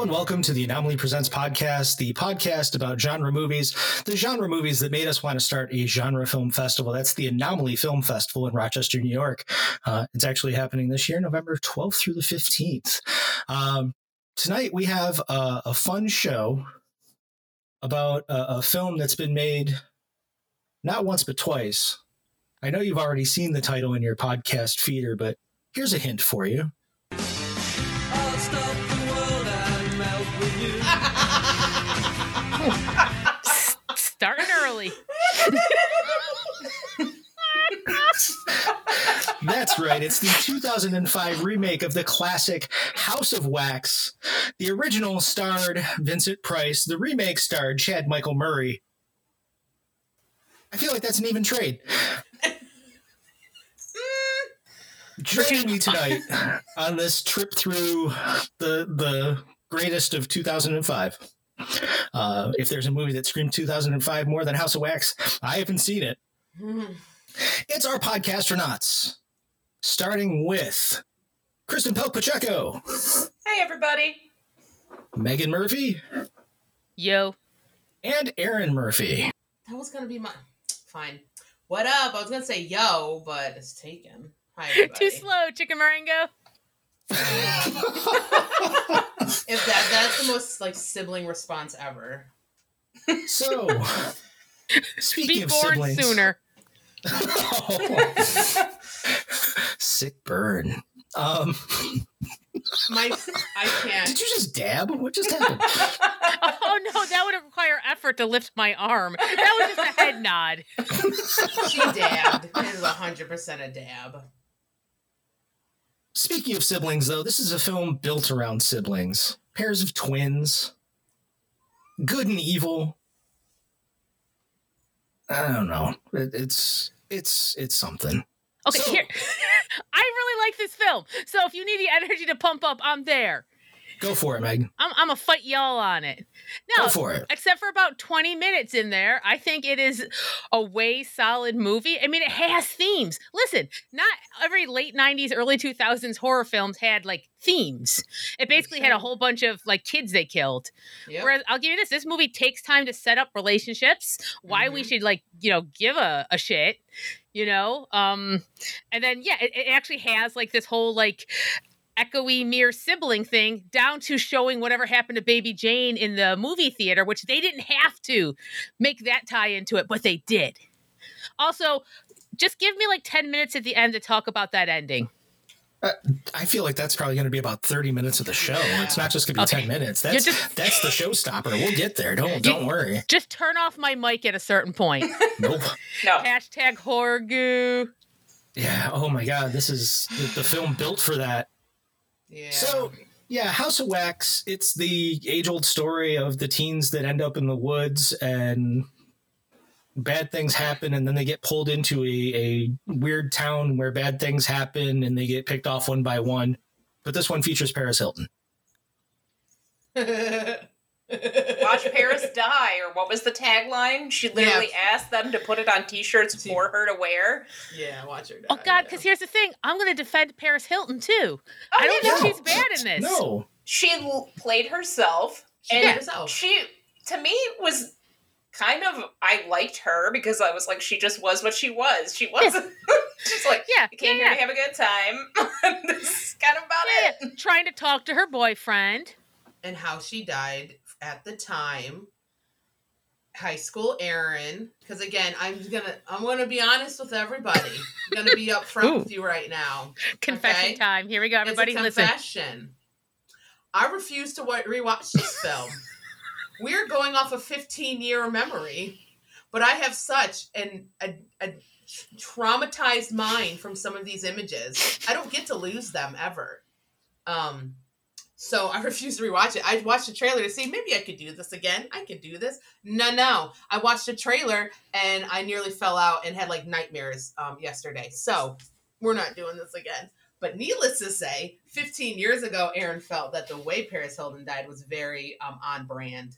And welcome to the Anomaly Presents podcast, the podcast about genre movies, the genre movies that made us want to start a genre film festival. That's the Anomaly Film Festival in Rochester, New York. Uh, it's actually happening this year, November 12th through the 15th. Um, tonight we have a, a fun show about a, a film that's been made not once but twice. I know you've already seen the title in your podcast feeder, but here's a hint for you. Starting early. That's right. It's the 2005 remake of the classic House of Wax. The original starred Vincent Price. The remake starred Chad Michael Murray. I feel like that's an even trade. Joining me tonight on this trip through the the greatest of 2005. Uh, if there's a movie that screamed 2005 more than House of Wax, I haven't seen it. It's our podcastronauts, starting with Kristen Pelk Pacheco, Hey, everybody. Megan Murphy, Yo. and Erin Murphy. That was gonna be my fine. What up? I was gonna say yo, but it's taken. Hi. Too slow, chicken marengo. If that that's the most like sibling response ever. So, speaking Be of born siblings, sooner. sick burn. Um, My I can't. did you just dab? What just happened? Oh no, that would require effort to lift my arm. That was just a head nod. She dabbed. It is hundred percent a dab. Speaking of siblings, though, this is a film built around siblings, pairs of twins, good and evil. I don't know. It, it's it's it's something. Okay, So- here. I really like this film. So if you need the energy to pump up, I'm there. Go for it, Meg. I'm I'm a fight y'all on it. Go No, for it. except for about 20 minutes in there, I think it is a way solid movie. I mean, it has themes. Listen, not every late 90s, early 2000s horror films had like themes. It basically had a whole bunch of like kids they killed. Yep. Whereas I'll give you this: this movie takes time to set up relationships, why we Mhm. should like you know give a, a shit, you know. Um, and then yeah, it, it actually has like this whole like echoey mere sibling thing down to showing whatever happened to baby jane in the movie theater which they didn't have to make that tie into it but they did also just give me like 10 minutes at the end to talk about that ending uh, I feel like that's probably going to be about thirty minutes of the show. It's not just going to be Okay. ten minutes. That's just- that's the showstopper. We'll get there. Don't don't worry. just turn off my mic at a certain point Nope. No. hashtag horror goo Yeah. Oh my God. This is the, the film built for that. Yeah. So yeah, House of Wax. It's the age-old story of the teens that end up in the woods and bad things happen, and then they get pulled into a, a weird town where bad things happen, and they get picked off one by one. But this one features Paris Hilton. Watch Paris die, or what was the tagline? She literally asked them to put it on t shirts See- for her to wear. yeah, watch her. Die. Oh god because here's the thing i'm gonna defend paris hilton too Oh, i don't yeah, think no. she's bad in this No, She l- played herself. She and herself. She, to me, was kind of, I liked her because I was like, she just was what she was. She wasn't, just like, yeah I came yeah, here to have a good time. this is kind of about yeah, it. yeah. trying to talk to her boyfriend and how she died at the time high school erin because again i'm gonna i'm gonna be honest with everybody. I'm gonna be up front with you right now confession Okay. time. Here we go everybody it's a listen. confession. I refuse to wa- rewatch this film. We're going off a 15 year memory but i have such an a, a traumatized mind from some of these images. I don't get to lose them ever. Um so I refuse to rewatch it. I watched the trailer to see maybe I could do this again. I could do this. No, no. I watched the trailer and I nearly fell out and had like nightmares um, yesterday. So we're not doing this again. But needless to say, 15 years ago, Erin felt that the way Paris Hilton died was very um, on brand.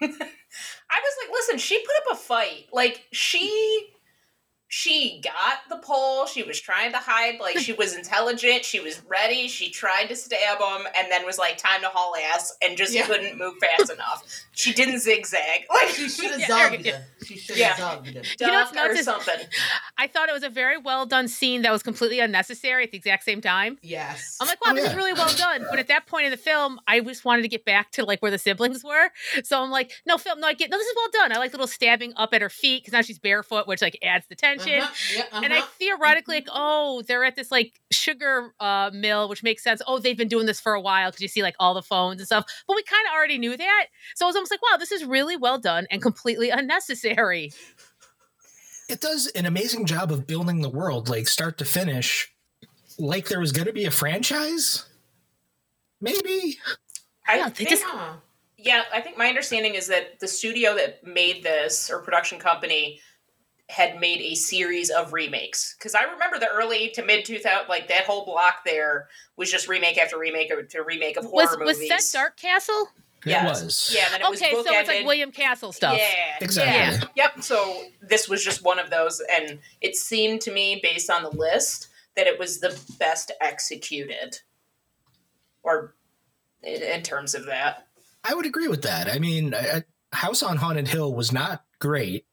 I was like, listen, she put up a fight. Like she she got the pole. She was trying to hide, like she was intelligent. She was ready. She tried to stab him, and then was like, "Time to haul ass," and just Yeah. couldn't move fast enough. She didn't zigzag, like She should have Yeah, zogged yeah. it. She should Yeah. have zogged it. You know what's duck or nuts is- something. I thought it was a very well done scene that was completely unnecessary at the exact same time. Yes. I'm like, wow, Oh, this is really well done. But at that point in the film, I just wanted to get back to like where the siblings were. So I'm like, no, film, no, I get, no, this is well done. I like the little stabbing up at her feet because now she's barefoot, which like adds the tension. Uh-huh, yeah, And I uh-huh. theoretically like, oh, they're at this like sugar uh, mill, which makes sense. Oh, they've been doing this for a while because you see like all the phones and stuff. But we kind of already knew that, so I was almost like, wow, this is really well done and completely unnecessary. It does an amazing job of building the world, like start to finish, like there was going to be a franchise. Maybe. I Yeah, they think, just- yeah, I think my understanding is that the studio that made this or production company had made a series of remakes because I remember the early to mid 2000 like that whole block there was just remake after remake to remake of horror Was movies. was that Dark Castle? Yes. It was. Yeah, then it was Okay, so it's like. William Castle stuff. Yeah, Exactly. Yeah. Yep. So this was just one of those, and it seemed to me, based on the list, that it was the best executed, or in, in terms of that. I would agree with that. I mean, I, I- House on Haunted Hill was not great.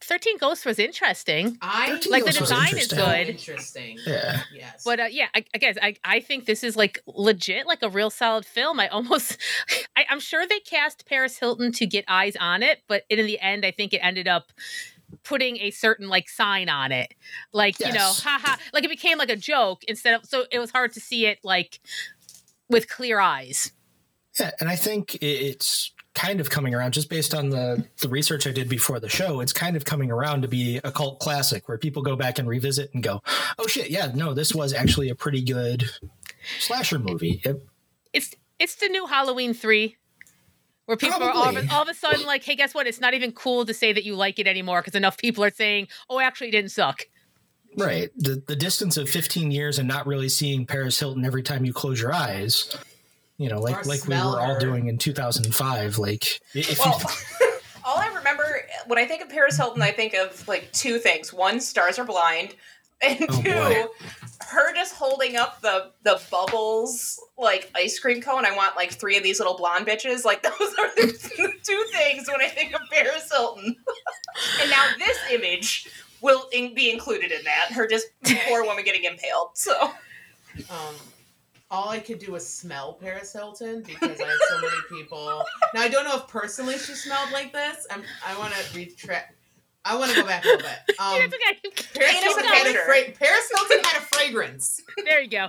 Thirteen Ghosts was interesting, I Like the design is good. Interesting. Yeah. Yes. but uh, yeah, I, I guess I, I think this is like legit, like a real solid film. I almost, I, I'm sure they cast Paris Hilton to get eyes on it, but in the end, I think it ended up putting a certain like sign on it, like you know, haha, like it became like a joke instead of. So it was hard to see it like with clear eyes. Yeah, and I think it's kind of coming around just based on the the research I did before the show. It's kind of coming around to be a cult classic where people go back and revisit and go, "Oh shit, yeah, no, this was actually a pretty good slasher movie." It- It's it's the new Halloween three. Where people are all of, a- all of a sudden like, hey, guess what? It's not even cool to say that you like it anymore because enough people are saying, oh, actually, it didn't suck. right. The the distance of 15 years and not really seeing Paris Hilton every time you close your eyes. You know, like Or like we were all doing in 2005. Like if Well, you, all I remember when I think of Paris Hilton, I think of like two things: one, stars are blind, and Oh, two, boy. her just holding up the the bubbles like ice cream cone. I want like three of these little blonde bitches. Like those are the two things when I think of Paris Hilton. and now this image will in- be included in that. Her just poor woman getting impaled. So um, all I could do was smell Paris Hilton because I had so many people. Now I don't know if personally she smelled like this. I'm, I want to retract. I want to go back a little bit. Um, It's okay. Paris Hilton a had a picture. fra- Paris Hilton had a fragrance. There you go.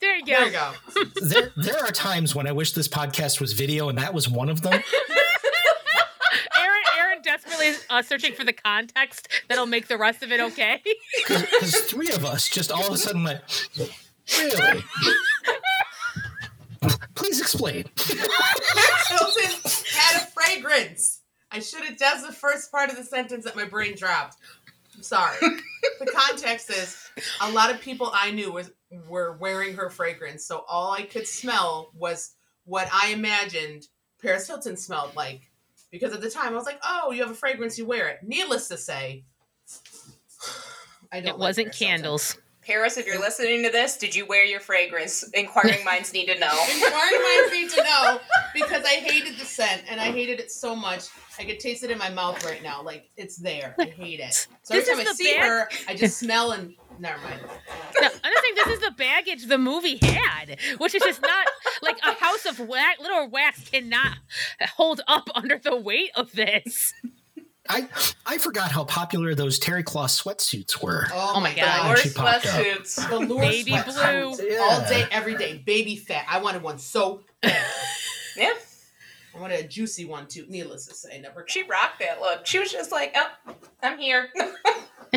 There you go. There you go. there there are times when I wish this podcast was video, and that was one of them. Erin, Erin desperately uh, searching for the context that'll make the rest of it okay. Because three of us just all of a sudden went, really? Please explain. Hilton had a fragrance. I should have. That's the first part of the sentence that my brain dropped. I'm sorry. the context is a lot of people I knew was were wearing her fragrance, so all I could smell was what I imagined Paris Hilton smelled like. Because at the time I was like, "Oh, you have a fragrance, you wear it." Needless to say, I don't. it like wasn't Paris Hilton. Candles. Paris, if you're listening to this, did you wear your fragrance? Inquiring minds need to know. Inquiring minds need to know because I hated the scent and I hated it so much. I could taste it in my mouth right now. Like it's there. I hate it. So every This time I see bad- her, I just smell and never mind. No, I'm just saying this is the baggage the movie had, which is just not like a house of wax, little wax cannot hold up under the weight of this. I I forgot how popular those terry cloth sweatsuits were. Oh, Oh my my God. god. Or she popped up. sweatsuits. Velour Baby sweatsuits blue. all Yeah. day, every day. Baby fat. I wanted one so bad. Yeah, I wanted a juicy one too. Needless to say, never. got she one. rocked that look. She was just like, "Oh, I'm here."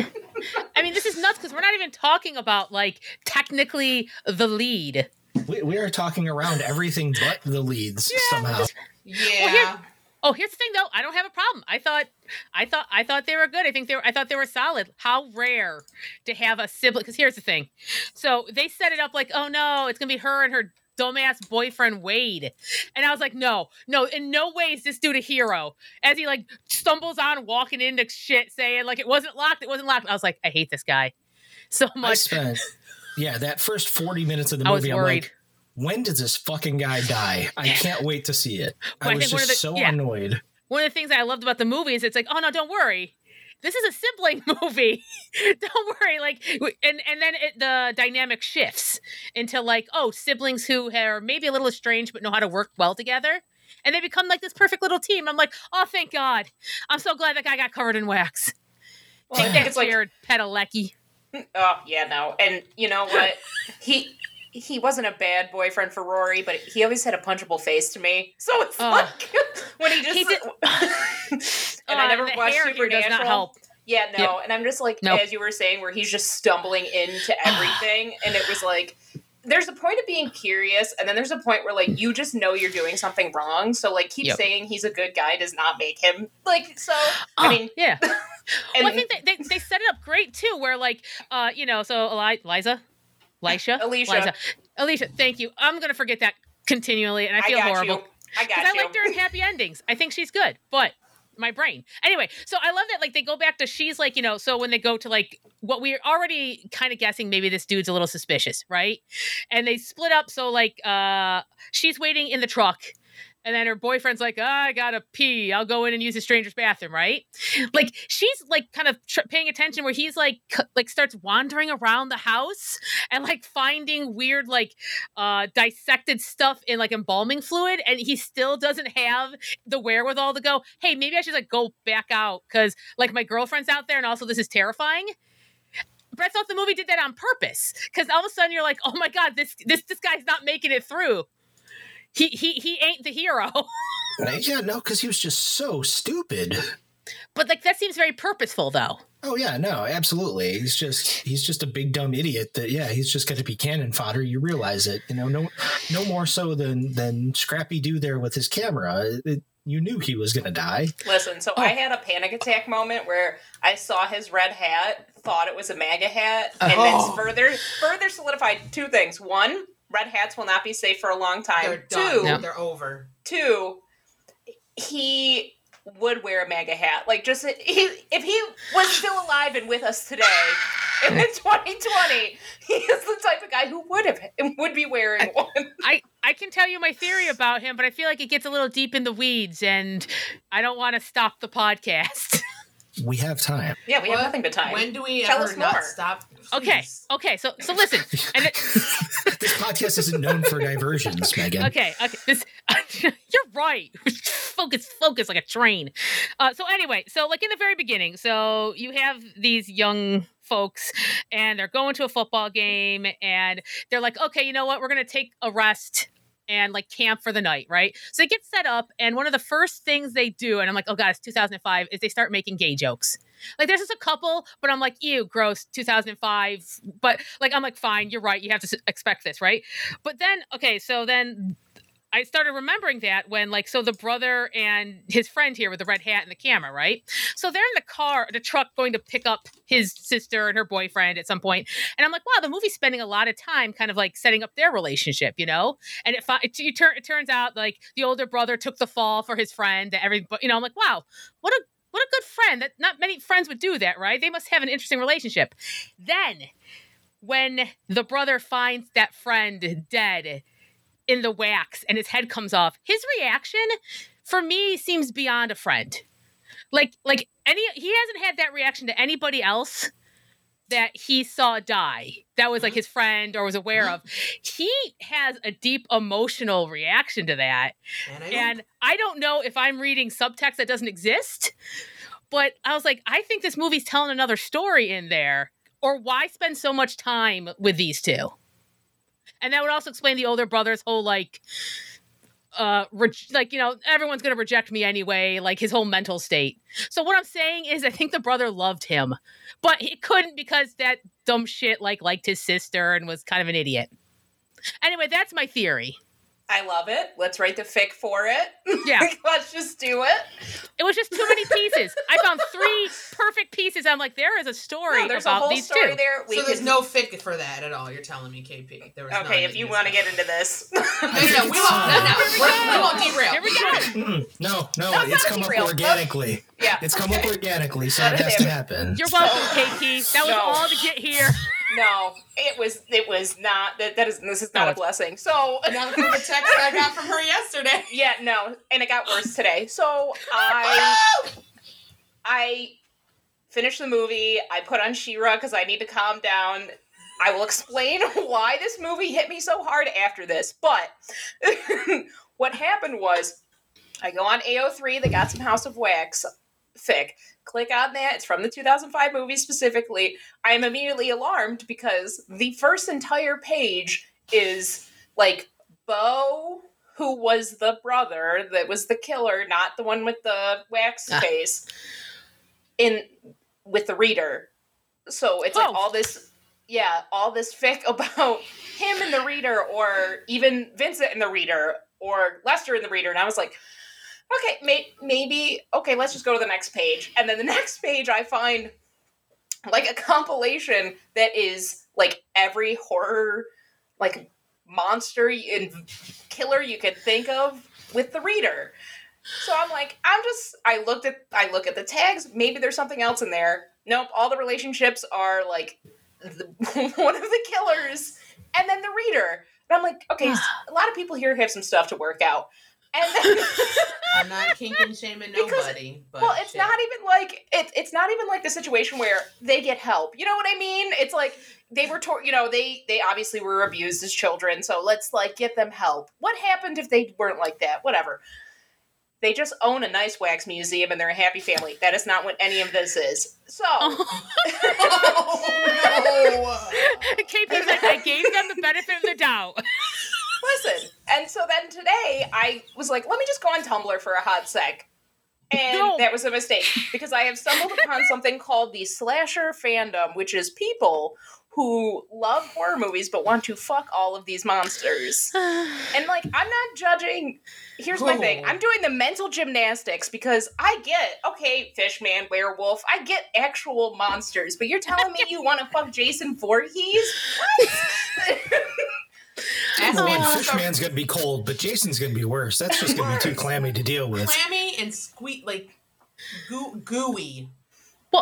I mean, this is nuts because we're not even talking about like technically the lead. We, we are talking around everything but the leads somehow. Yeah. Oh, here's the thing though. I don't have a problem. I thought, I thought, I thought they were good. I think they were. I thought they were solid. How rare to have a sibling? Because here's the thing. So they set it up like, oh no, it's gonna be her and her dumbass boyfriend Wade. And I was like, no, no, in no way is this dude a hero. As he like stumbles on walking into shit saying like it wasn't locked, it wasn't locked. I was like, I hate this guy so I much. spent, yeah, that first 40 minutes of the I was movie, I'm worried. like, when does this fucking guy die? I can't wait to see it. Well, I I was think just the- so yeah. annoyed. One of the things I loved about the movie is it's like, oh no, don't worry. This is a sibling movie. don't worry. Like, and and then it, the dynamic shifts into like, oh, siblings who are maybe a little estranged but know how to work well together, and they become like this perfect little team. I'm like, oh, thank God. I'm so glad that guy got covered in wax. Well, I Take think that, it's like Jared Padalecki. Oh yeah, no. And you know what? he he wasn't a bad boyfriend for Rory, but he always had a punchable face to me. So it's Oh. like when he just He did- and I Uh, never the watched Supernatural. does not help. Yeah, no. And I'm just like Nope. as you were saying, where he's just stumbling into everything, and it was like. There's a point of being curious, and then there's a point where like you just know you're doing something wrong. So like keep Yep. saying he's a good guy does not make him like so. I mean, yeah. and well, I think they, they, they set it up great too, where like, uh, you know, so Eli- Liza, Lisha, Alicia. Liza, Elisha. Thank you. I'm gonna forget that continually, and I I feel got horrible you. I got because I you. liked her in Happy Endings. I think she's good, but my brain. Anyway, so I love that like they go back to she's like you know so when they go to like what we're already kind of guessing maybe this dude's a little suspicious, right? And they split up so like uh she's waiting in the truck. And then her boyfriend's like, oh, I gotta pee. I'll go in and use a stranger's bathroom, right? Like she's like kind of tr- paying attention where he's like c- like starts wandering around the house and like finding weird like uh dissected stuff in like embalming fluid, and he still doesn't have the wherewithal to go. Hey, maybe I should like go back out because like my girlfriend's out there, and also this is terrifying. I thought the movie did that on purpose because all of a sudden you're like, oh my god, this this this guy's not making it through. He he he ain't the hero. Yeah, no, because he was just so stupid. but like that seems very purposeful though. Oh yeah, no, absolutely. He's just he's just a big dumb idiot that yeah, he's just gonna be cannon fodder. You realize it, you know, no no more so than than Scrappy Doo there with his camera. It- it- you knew he was gonna die. Listen, so Oh. I had a panic attack moment where I saw his red hat, thought it was a MAGA hat, and Oh. then further further solidified two things. One, red hats will not be safe for a long time. They're done. Two, Yeah. They're over. two, he would wear a MAGA hat. Like just he, if he was still alive and with us today in 2020, he is the type of guy who would have would be wearing one. I I can tell you my theory about him, but I feel like it gets a little deep in the weeds, and I don't want to stop the podcast. We have time. Yeah, we have nothing but time. When do we Tell ever us not more. stop? okay, Please. okay. So so listen, and it, this podcast isn't known for diversions, Megan. okay, okay. This you're right. focus, focus like a train. Uh, so anyway, so like in the very beginning, so you have these young folks, and they're going to a football game, and they're like, okay, you know what? We're gonna take a rest. And like camp for the night, right? So they get set up, and one of the first things they do, and I'm like, oh god, it's 2005, is they start making gay jokes. Like there's just a couple, but I'm like, ew, gross, 2005. But like, I'm like, fine, you're right. You have to expect this, right? But then, okay, so then I started remembering that when, like, so the brother and his friend here with the red hat and the camera, right? So they're in the car, the truck, going to pick up his sister and her boyfriend at some point. and I'm like, wow, the movie's spending a lot of time kind of like setting up their relationship, you know? And it, it, it, it turns out like the older brother took the fall for his friend. Every, you know, I'm like, wow, what a what a good friend. That not many friends would do that, right? They must have an interesting relationship. Then, when the brother finds that friend dead in the wax and his head comes off, his reaction for me seems beyond a friend. Like like any he hasn't had that reaction to anybody else that he saw die that was like mm-hmm. his friend or was aware mm-hmm. of. He has a deep emotional reaction to that. And I And I don't know if I'm reading subtext that doesn't exist, but I was like, I think this movie's telling another story in there. Or why spend so much time with these two? And that would also explain the older brother's whole like uh re- like you know everyone's gonna reject me anyway like his whole mental state. So what i'm saying is i think the brother loved him but he couldn't because that dumb shit like liked his sister and was kind of an idiot. Anyway that's my theory I love it. Let's write the fic for it. Yeah. Let's just do it. It was just too many pieces. I found three perfect pieces. I'm like, there is a story No, there's a whole these story two. there. We so there's can- no fic for that at all. You're telling me, KP. There was none Okay, if you want to get into this. No, no, no, we won't. No, no, we're- we won't derail. Here we go. Mm-mm. No, no, That's it's not come up derailed. organically. yeah. It's come up organically, so God it has to happen. You're welcome, KP. That was all to get here. No, it was it was not that that is this is No, not a blessing. So Not from the text that I got from her yesterday. yeah, no, and it got worse today. So I I finished the movie. I put on She-Ra because I need to calm down. I will explain why this movie hit me so hard after this. But what happened was I go on AO3, they got some House of Wax fic. Click on that. It's from the 2005 movie specifically. I am immediately alarmed because the first entire page is like Bo, who was the brother that was the killer, not the one with the wax Ah. face, in with the reader. So it's Oh. like all this, yeah, all this fic about him and the reader, or even Vincent and the reader, or Lester and the reader. And I was like, okay, may- maybe, okay, let's just go to the next page. And then the next page, I find like a compilation that is like every horror, like monster and killer you could think of with the reader. So I'm like, I'm just I looked at I look at the tags, maybe there's something else in there. Nope, all the relationships are like the, one of the killers and then the reader. And I'm like, okay, a lot of people here have some stuff to work out. And then I'm not kinking shaming Because- nobody, but well, it's shit. not even like it, it's not even like the situation where they get help. You know what I mean? It's like they were, tor- you know, they they obviously were abused as children, so let's like get them help. What happened if they weren't like that? Whatever. They just own a nice wax museum and they're a happy family. That is not what any of this is. So Oh, KP's like, I gave them the benefit of the doubt. Listen. And so then today I was like, let me just go on Tumblr for a hot sec. And No. that was a mistake because I have stumbled upon something called the slasher fandom, which is people who love horror movies but want to fuck all of these monsters. And like, I'm not judging. Here's my thing Oh. I'm doing the mental gymnastics because I get, okay, Fishman, werewolf, I get actual monsters, but you're telling me you want to fuck Jason Voorhees? What? Ask Well, me one oh, about fish man's gonna be cold, but Jason's gonna be worse. That's just gonna be too clammy to deal with. clammy and squeak like goo- gooey.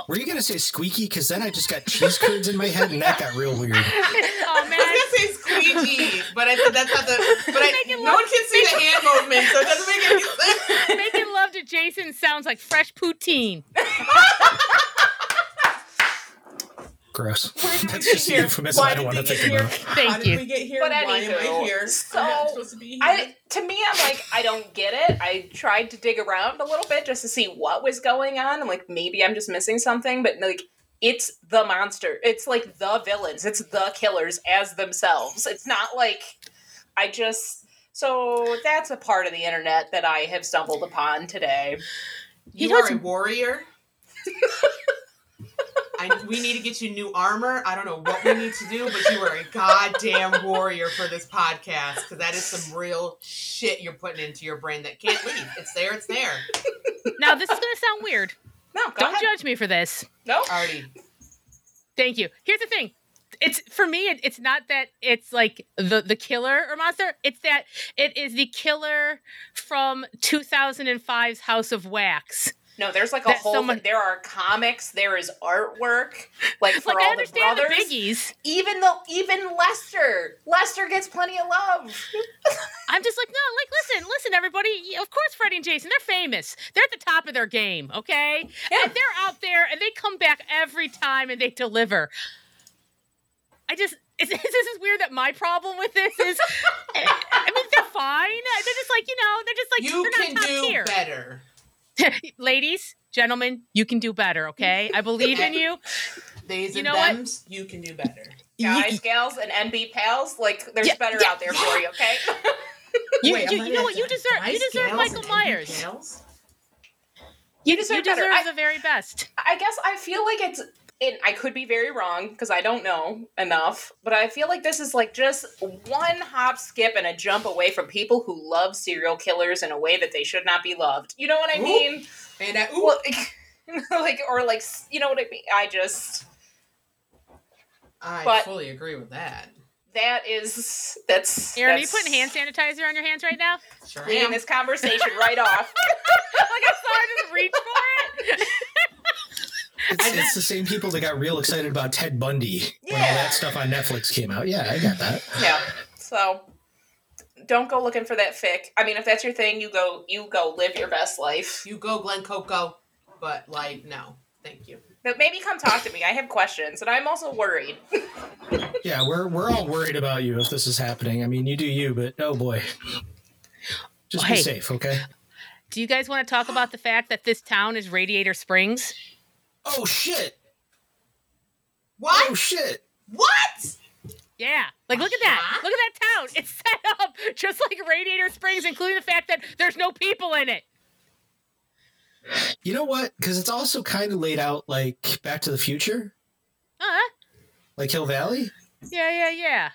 Were you gonna say squeaky? Because then I just got cheese curds in my head, and that got real weird. oh man, I was gonna say squeaky, but I said that's not the. But I, Making no love- one can see the hand movement, so it doesn't make any sense. Making love to Jason sounds like fresh poutine. Gross. Where did we That's just a here? euphemism Why I don't want to think here? about. Thank How you. did we get here? But Why am I here? so I'm not supposed to be here. I to me, I'm like, I don't get it. I tried to dig around a little bit just to see what was going on. I'm like, maybe I'm just missing something, but like, it's the monster. It's like the villains. It's the killers as themselves. It's not like I just. So that's a part of the internet that I have stumbled upon today. You He are a warrior. I, we need to get you new armor. I don't know what we need to do, but you are a goddamn warrior for this podcast because that is some real shit you're putting into your brain that can't leave. It's there. It's there. Now this is gonna sound weird. No, go Don't ahead. judge me for this. No, Already. Thank you. Here's the thing. It's for me. It, it's not that it's like the the killer or monster. It's that it is the killer from 2005's House of Wax. No. There's like a whole. there are comics. There is artwork. Like for like all the the, brothers. biggies. even though even Lester, Lester gets plenty of love. I'm just like, no, like, listen, listen, everybody. Of course, Freddy and Jason, they're famous. They're at the top of their game, okay? Yeah. And they're out there and they come back every time and they deliver. I just, it's, this is weird that my problem with this is, I mean, they're fine. They're just like, you know, they're just like, You they're can not top do tier. better. Ladies, gentlemen, you can do better, okay? I believe in you. These You and know what? you can do better. Guys, gals, and NB pals, like there's Yeah, better yeah, out there for you, okay? You, Wait, you, you know what? You that. deserve, you deserve Michael Myers. gals? You You deserve deserve better. I, the very best. I guess I feel like it's and I could be very wrong because I don't know enough, but I feel like this is like just one hop, skip, and a jump away from people who love serial killers in a way that they should not be loved. You know what I Ooh. mean? And that, ooh, Well, like or like you know what I mean? I just I but- fully agree with that. that is that's. Erin, are you putting hand sanitizer on your hands right now? Sure leading am. this conversation right off. like I saw her just reach for it. It's, it's the same people that got real excited about Ted Bundy when all that stuff on Netflix came out. Yeah, I got that. Yeah. So don't go looking for that fic. I mean, if that's your thing, you go you go live your best life. You go, Glen Coco, but like, no, thank you. But maybe come talk to me. I have questions, and I'm also worried. Yeah, we're we're all worried about you if this is happening. I mean, you do you, but oh boy, just Hey. be safe, okay? Do you guys want to talk about the fact that this town is Radiator Springs? Oh shit! What? Oh shit! What? Yeah. Like, look at that. Look at that town. It's set up just like Radiator Springs, including the fact that there's no people in it. You know what? Because it's also kind of laid out like Back to the Future, Uh-huh. like Hill Valley. Yeah, yeah, yeah.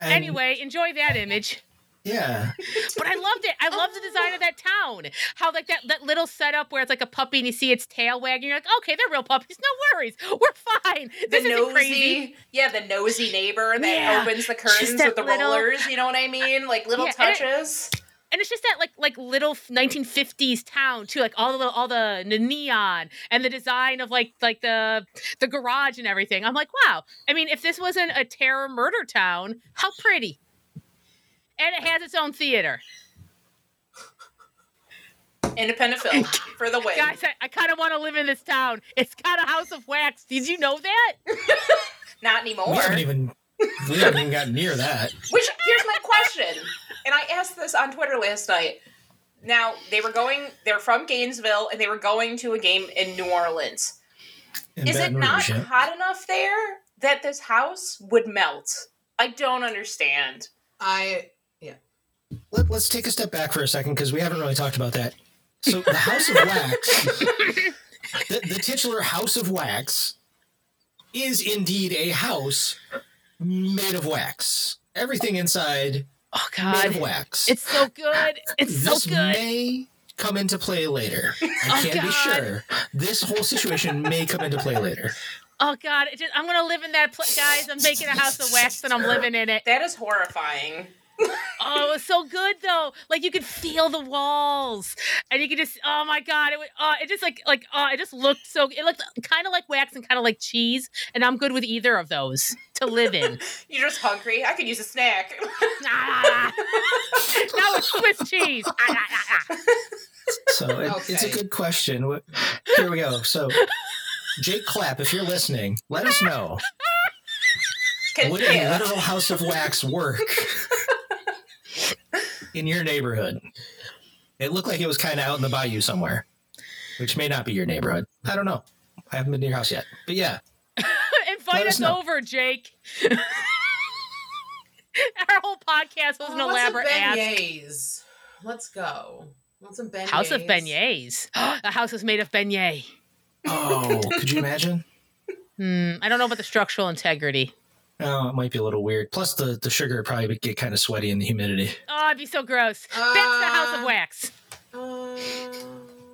And- anyway, enjoy that image. Yeah, But I loved it. I love the design of oh. that town. How like that, that little setup where it's like a puppy and you see its tail wagging. You're like, okay, they're real puppies. No worries. We're fine. This the isn't nosy, crazy. yeah, the nosy neighbor that Yeah. opens the curtains with the little- rollers. You know what I mean? Like little Yeah, touches. And it's just that like like little 1950s town too, like all the all the neon and the design of like like the the garage and everything. I'm like, wow. I mean, if this wasn't a terror murder town, how pretty. And it has its own theater. Independent film for the win. Guys, I, I kind of want to live in this town. It's got a house of wax. Did you know that? Not we anymore. haven't even we haven't even gotten near that. Which here's my question, and I asked this on Twitter last night. Now they were going. They're from Gainesville, and they were going to a game in New Orleans. in Is it not Rouge, yeah. hot enough there that this house would melt? I don't understand. I Let, let's take a step back for a second because we haven't really talked about that. So the House of Wax, the, the titular House of Wax, is indeed a house made of wax. Everything inside Oh God! made of God, wax. it's so good. It's so this good. may come into play later. I Oh, can't be sure. This whole situation may come into play later. Oh God, it just, I'm gonna live in that place, guys. I'm making a house of wax and I'm living in it. That is horrifying. Oh, it was so good though. Like you could feel the walls, and you could just. Oh my God, it was. Uh, it just like like. Uh, it just looked so. It looked kind of like wax and kind of like cheese, and I'm good with either of those to live in. You're just hungry. I could use a snack. Ah. now it's Swiss cheese. Ah, ah, ah, ah. So it, it's a good question. Here we go. So, Jake Clapp, if you're listening, let us know. Can, Would a yeah. literal house of wax work in your neighborhood? It looked like it was kind of out in the bayou somewhere, which may not be your neighborhood. I don't know. I haven't been to your house yet. But yeah, Invite Let us us over, Jake. Our whole podcast was an Oh, what's elaborate some ask. beignets? Let's go. Want some beignets? House of beignets. the house is made of beignet. Oh, could you imagine? Hmm, I don't know about the structural integrity. Oh, it might be a little weird. Plus, the, the sugar probably would probably get kind of sweaty in the humidity. Oh, it'd be so gross. That's the house of Uh, wax. Um,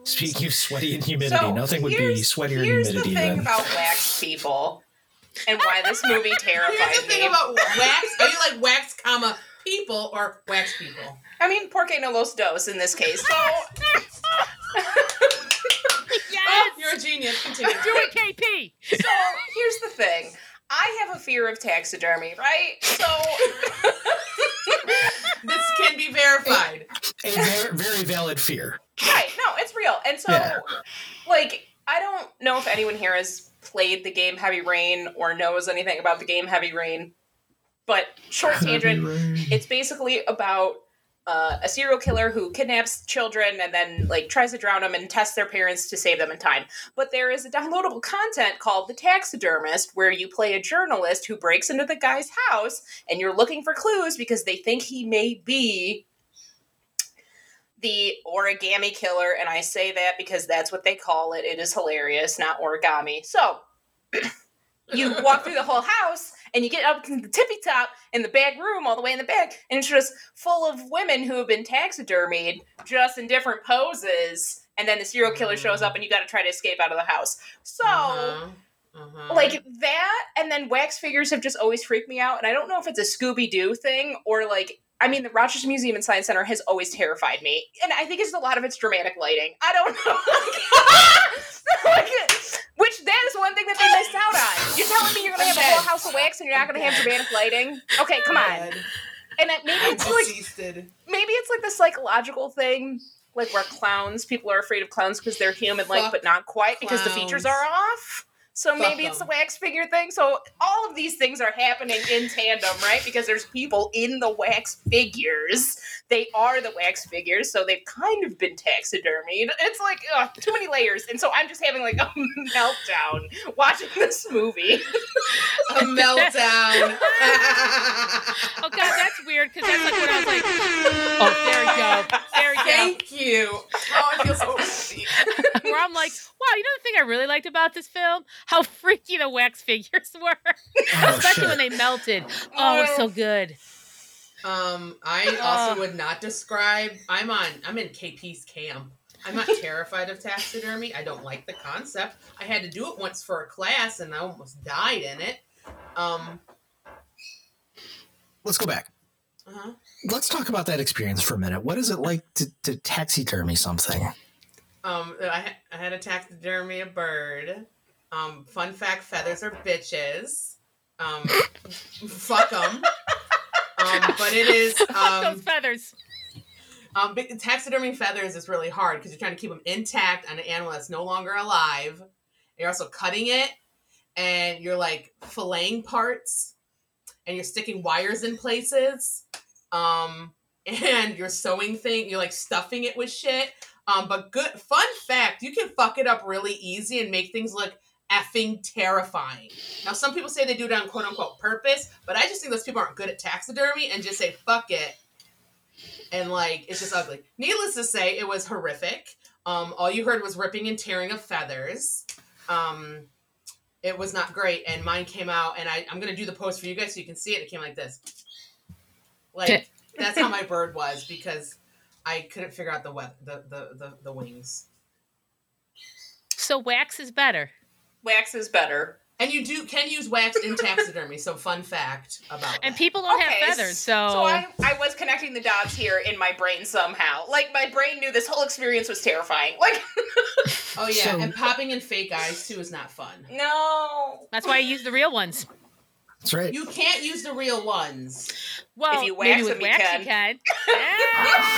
Speaking of sweaty and humidity, So, nothing would be here's- sweatier than Here's humidity the thing than. about wax people, and why this movie terrified Here's the thing me. about wax. Are you like wax, comma people or wax people? I mean, porque no los dos in this case. So Yes. Oh, you're a genius. Continue. Do it, KP. So here's the thing. I have a fear of taxidermy, right? So this can be verified. A very, very valid fear. right, no, it's real. And so Yeah. like I don't know if anyone here has played the game Heavy Rain or knows anything about the game Heavy Rain. But short tangent, it's basically about uh, a serial killer who kidnaps children and then like tries to drown them and tests their parents to save them in time. But there is a downloadable content called The Taxidermist where you play a journalist who breaks into the guy's house and you're looking for clues because they think he may be the origami killer, and I say that because that's what they call it. It is hilarious, not origami. So you walk through the whole house and you get up to the tippy top in the back room, all the way in the back, and it's just full of women who have been taxidermied just in different poses. And then the serial killer shows up, and you got to try to escape out of the house. So. Uh-huh. Uh-huh. Like that, and then wax figures have just always freaked me out. And I don't know if it's a Scooby Doo thing or like, I mean, the Rochester Museum and Science Center has always terrified me. And I think it's a lot of it's dramatic lighting. I don't know. like, which that is one thing that they missed out on. You're telling me you're going to have a whole house of wax and you're not going to have dramatic lighting? Okay, come on. And it, maybe it's like maybe it's like the psychological thing, like where clowns, people are afraid of clowns because they're human like, but not quite because the features are off. So Fuck maybe it's the wax figure thing. So all of these things are happening in tandem, right? Because there's people in the wax figures. They are the wax figures, so they've kind of been taxidermied. It's like ugh, too many layers, and so I'm just having like a meltdown watching this movie. A meltdown. Oh god, that's weird because that's like when I was like, oh, there you go, there we go. Thank you. Oh, I feel so happy. Where I'm like, wow, you know the thing I really liked about this film? How freaky the wax figures were, Oh, especially shit. when they melted. Oh, it's so good. Um, I also would not describe. I'm on. I'm in KP's camp. I'm not terrified of taxidermy. I don't like the concept. I had to do it once for a class, and I almost died in it. Um. Let's go back. Uh-huh. Let's talk about that experience for a minute. What is it like to, to taxidermy something? Um, I, I had a taxidermy a bird. Um, fun fact: feathers are bitches. Um, fuck them. Um, but it is Fuck those um, feathers. um, taxidermy feathers is really hard because you're trying to keep them intact on an animal that's no longer alive. You're also cutting it, and you're like filleting parts, and you're sticking wires in places. Um, and you're sewing thing. You're like stuffing it with shit. Um, but good fun fact, you can fuck it up really easy and make things look effing terrifying. Now, some people say they do it on quote unquote purpose, but I just think those people aren't good at taxidermy and just say fuck it. And like it's just ugly. Needless to say, it was horrific. Um, all you heard was ripping and tearing of feathers. Um, it was not great, and mine came out, and I, I'm gonna do the post for you guys so you can see it. It came like this. Like that's how my bird was because I couldn't figure out the we- the, the the the wings. So wax is better. Wax is better. And you do can use wax in taxidermy. So fun fact about And that. people don't Okay, have feathers, so, So I, I was connecting the dots here in my brain somehow. Like my brain knew this whole experience was terrifying. Like Oh yeah, So- and popping in fake eyes too is not fun. no. that's why I use the real ones. That's right. You can't use the real ones. Well, you maybe with them, you wax can. you can. Yeah.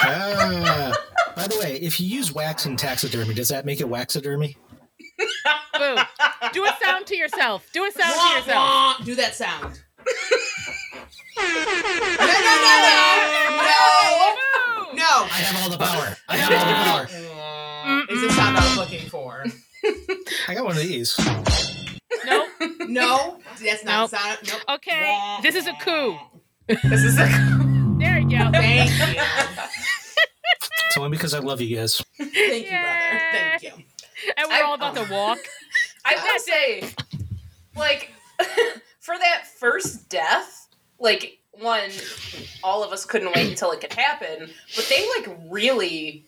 Ah. By the way, if you use wax in taxidermy, does that make it waxidermy? Boo. Do a sound to yourself. Do a sound to yourself. wah. Do that sound. no, no, no, Boo. no, no, I have all the power. I have all the power. no. Is the sound I was looking for? I got one of these. Nope. No, that's not Nope. the sound. Nope. Okay. This is a coup. This is a There you go. Thank you. It's only because I love you guys. Thank you, brother. Thank you. And we're I- all about to walk. I will say, like, for that first death, like, one, all of us couldn't wait until it could happen, but they, like, really,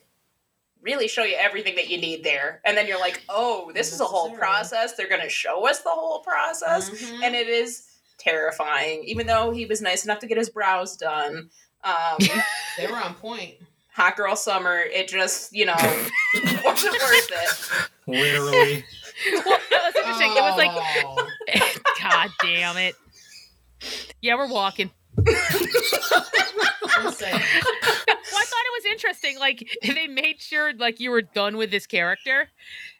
really show you everything that you need there. And then you're like, oh, this is a whole process. They're going to show us the whole process. Mhm. And it is terrifying, even though he was nice enough to get his brows done. Um, They were on point. Hot girl summer, it just, you know, wasn't worth it. Literally. Well, that was interesting. It was like, Oh. God damn it. Yeah, we're walking. Well, I thought it was interesting. Like they made sure like you were done with this character,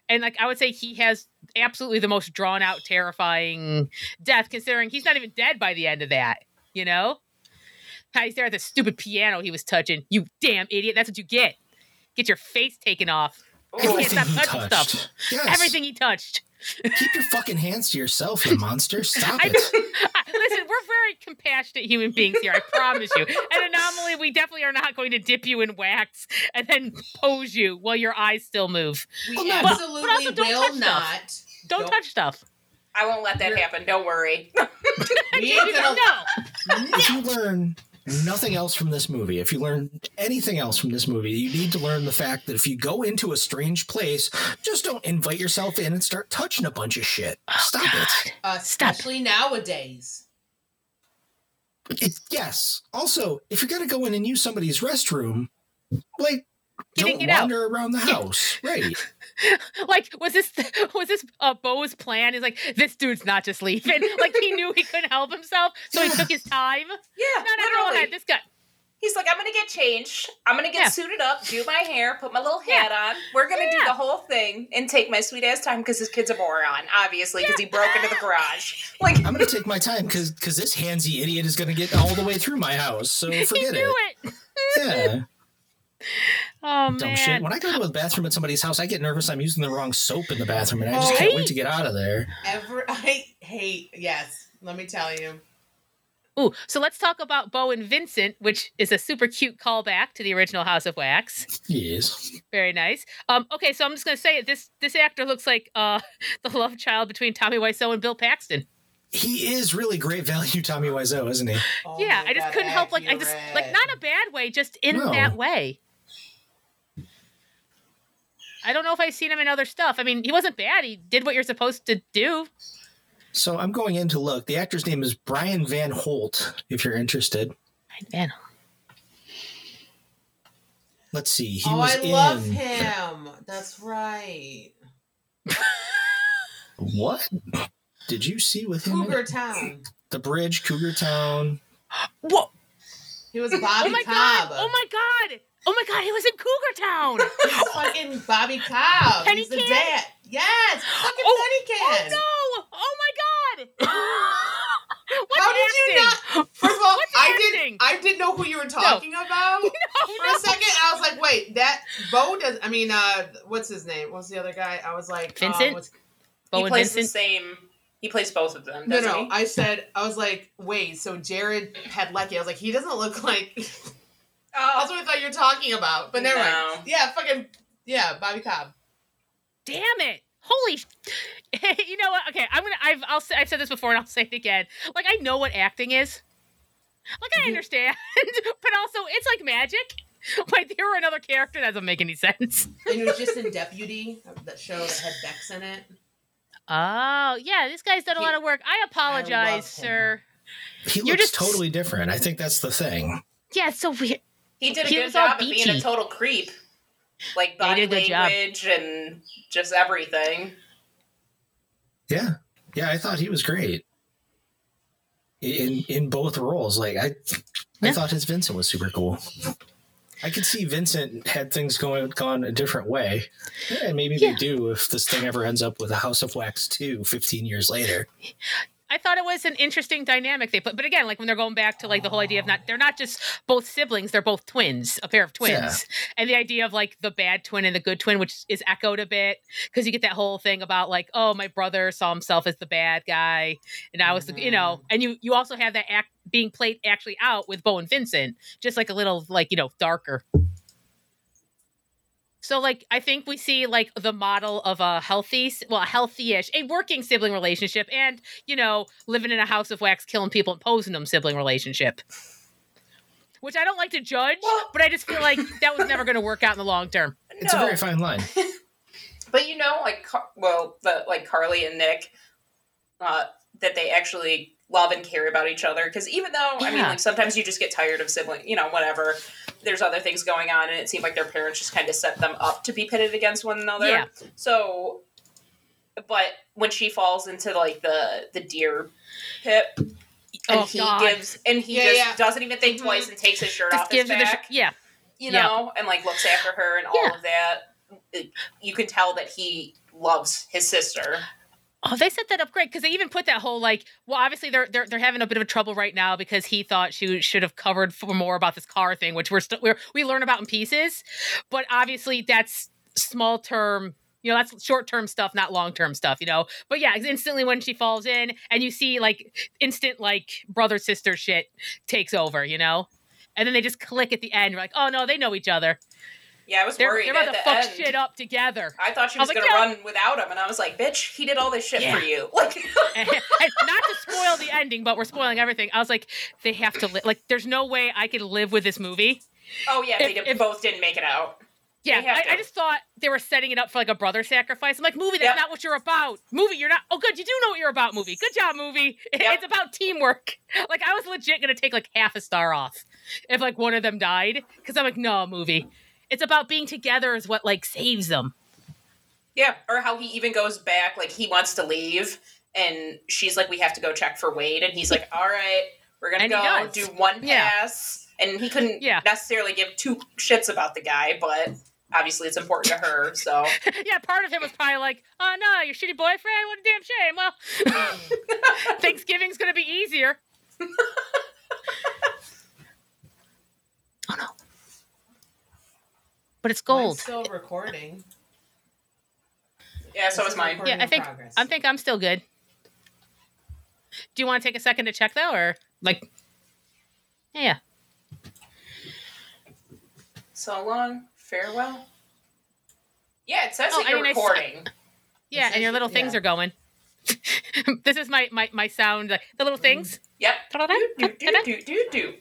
and like I would say he has absolutely the most drawn out, terrifying death. Considering he's not even dead by the end of that. You know, how he's there at the stupid piano he was touching. You damn idiot! That's what you get. Get your face taken off. Ooh. can't Everything stop he touching touched. stuff. Yes. Everything he touched. Keep your fucking hands to yourself, you monster. Stop it. I- listen, we're very compassionate human beings here. I promise you. And anomaly, we definitely are not going to dip you in wax and then pose you while your eyes still move. We Well, no, but- but absolutely also don't will touch stuff. not. Don't, Don't- touch stuff. I won't let that You're- happen. Don't worry. We ain't gonna. no. if you learn nothing else from this movie, if you learn anything else from this movie, you need to learn the fact that if you go into a strange place, just don't invite yourself in and start touching a bunch of shit. Stop it. Uh, Stop. especially nowadays. it. Yes. Also, if you're gonna go in and use somebody's restroom, like Getting don't it out. wander around the house. Right. Like, was this was this uh, Bo's plan? Is like this dude's not just leaving. Like he knew he couldn't help himself, so he took his time. Yeah, No, no, go literally. ahead. This guy. He's like, I'm gonna get changed. I'm gonna get Yeah. suited up, do my hair, put my little Yeah. hat on. We're gonna do the whole thing and take my sweet ass time because this kid's a moron, obviously, because he broke into the garage. Like, I'm gonna take my time because because this handsy idiot is gonna get all the way through my house. So He forget knew it. it. Yeah. Oh Dumb shit. When I go to the bathroom at somebody's house, I get nervous I'm using the wrong soap in the bathroom and I just Oh. can't wait to get out of there. Ever, I hate. Yes, let me tell you. Ooh, so let's talk about Bo and Vincent, which is a super cute callback to the original House of Wax. Yes. Very nice. Um, okay, so I'm just gonna say it. This this actor looks like uh the love child between Tommy Wiseau and Bill Paxton. He is really great value, Tommy Wiseau, isn't he? Oh yeah, I just couldn't help like I just like not a bad way, just in No. that way. I don't know if I've seen him in other stuff. I mean, he wasn't bad. He did what you're supposed to do. So I'm going in to look. The actor's name is Brian Van Holt, if you're interested. Man, Let's see. He oh, was I in love him. That's right. what? Did you see with him? Cougar it? Town. The Bridge, Cougar Town. whoa! He was Bobby oh my Cobb. god! Oh my god! Oh my god! He was in Cougar Town. He's fucking Bobby Cobb. Penny He's the Can? dad. Yes, fucking Oh, Penny Oh no! Oh my god! What's How did you acting? First of all, I acting? didn't. I didn't know who you were talking about. Oh, For no. a second, I was like, "Wait, that Bo does." I mean, uh, what's his name? What's the other guy? I was like, uh, Vincent? what's- Bo he and plays Vincent. the same. He plays both of them. no, no. he? I said, I was like, "Wait, so Jared had Padalecki?" I was like, "He doesn't look like." That's oh, what I thought you were talking about. But never No. mind. Yeah, fucking yeah, Bobby Cobb. Damn it! Holy, sh- you know what? Okay, I'm gonna. I've I'll say, I've said this before and I'll say it again. Like I know what acting is. Like I Mhm. understand, but also it's like magic. Like they were another character that doesn't make any sense. And it was just in Deputy, that show that had Bex in it. Oh yeah, this guy's done a lot of work. I apologize, him. sir. He You're looks just- totally different. I think that's the thing. Yeah, it's so weird. He did a he good job of being a total creep. Like Yeah, body did a job. language and just everything. Yeah. Yeah, I thought he was great. In in both roles. Like I I Yeah. thought his Vincent was super cool. I could see Vincent had things going gone a different way. And maybe Yeah. they do if this thing ever ends up with a House of Wax 2 15 years later. I thought it was an interesting dynamic they put, but again, like when they're going back to like the whole idea of not they're not just both siblings, they're both twins, a pair of twins, Yeah. and the idea of like the bad twin and the good twin, which is echoed a bit because you get that whole thing about like, oh, my brother saw himself as the bad guy, and I was, the, you know, mm. and you you also have that act being played actually out with Bo and Vincent, just like a little like you know darker. So like I think we see like the model of a healthy, well, a healthy-ish, a working sibling relationship, and you know, living in a house of wax, killing people and posing them sibling relationship. Which I don't like to judge, Well- but I just feel like that was never going to work out in the long term. It's no, a very fine line. but you know, like well, the like Carly and Nick, uh, that they actually love and care about each other. Because even though I mean, like sometimes you just get tired of sibling, you know, whatever. There's other things going on, and it seemed like their parents just kind of set them up to be pitted against one another. Yeah. So, but when she falls into like the the deer pit, and Oh, he God. gives and he Yeah, just yeah. doesn't even think Mhm. twice and takes his shirt Just off his gives her the sh- back, yeah. you yeah. know, and like looks after her and all Yeah. of that. You can tell that he loves his sister. Oh, they set that up great because they even put that whole like, well, obviously they're they're they're having a bit of a trouble right now because he thought she should have covered for more about this car thing, which we're still we learn about in pieces, but obviously that's small term you know that's short term stuff not long term stuff you know? But yeah instantly when she falls in and you see like instant like brother sister shit takes over you know? And then they just click at the end You're like oh no they know each other Yeah, I was they're, worried they're about to the fuck end. shit up together I thought she was, was gonna "Yeah." run without him, and I was like, "Bitch, he did all this shit Yeah. for you." Like, and, and not to spoil the ending but we're spoiling everything i was like they have to li- like there's no way i could live with this movie oh yeah, they did, if- both didn't make it out. Yeah, I, I just thought they were setting it up for like a brother sacrifice. I'm like, movie, that's Yep. not what you're about. Movie, you're not. Oh, good, you do know what you're about. Movie, good job, movie. Yep. It's about teamwork. Like I was legit gonna take like half a star off if like one of them died because I'm like, no, movie. It's about being together is what like saves them. Yeah, or how he even goes back, like he wants to leave, and she's like, "We have to go check for Wade," and he's like, "All right, we're gonna And go do one Yeah. pass." And he couldn't Yeah. necessarily give two shits about the guy, but obviously it's important to her. So yeah, part of him was probably like, oh no, your shitty boyfriend. What a damn shame. Well, Thanksgiving's gonna be easier. oh no. But it's gold. Mine's still recording. yeah, so This is mine. Yeah, I think- progress. I think I'm still good. Do you want to take a second to check though, or like? Yeah, So long, farewell. Yeah, it says Oh, that you're mean, I s- recording. yeah, and your you- little things yeah. are going. this is my my my sound, like the little things. Mm-hmm. Yep. Do, do, do, do, do, do.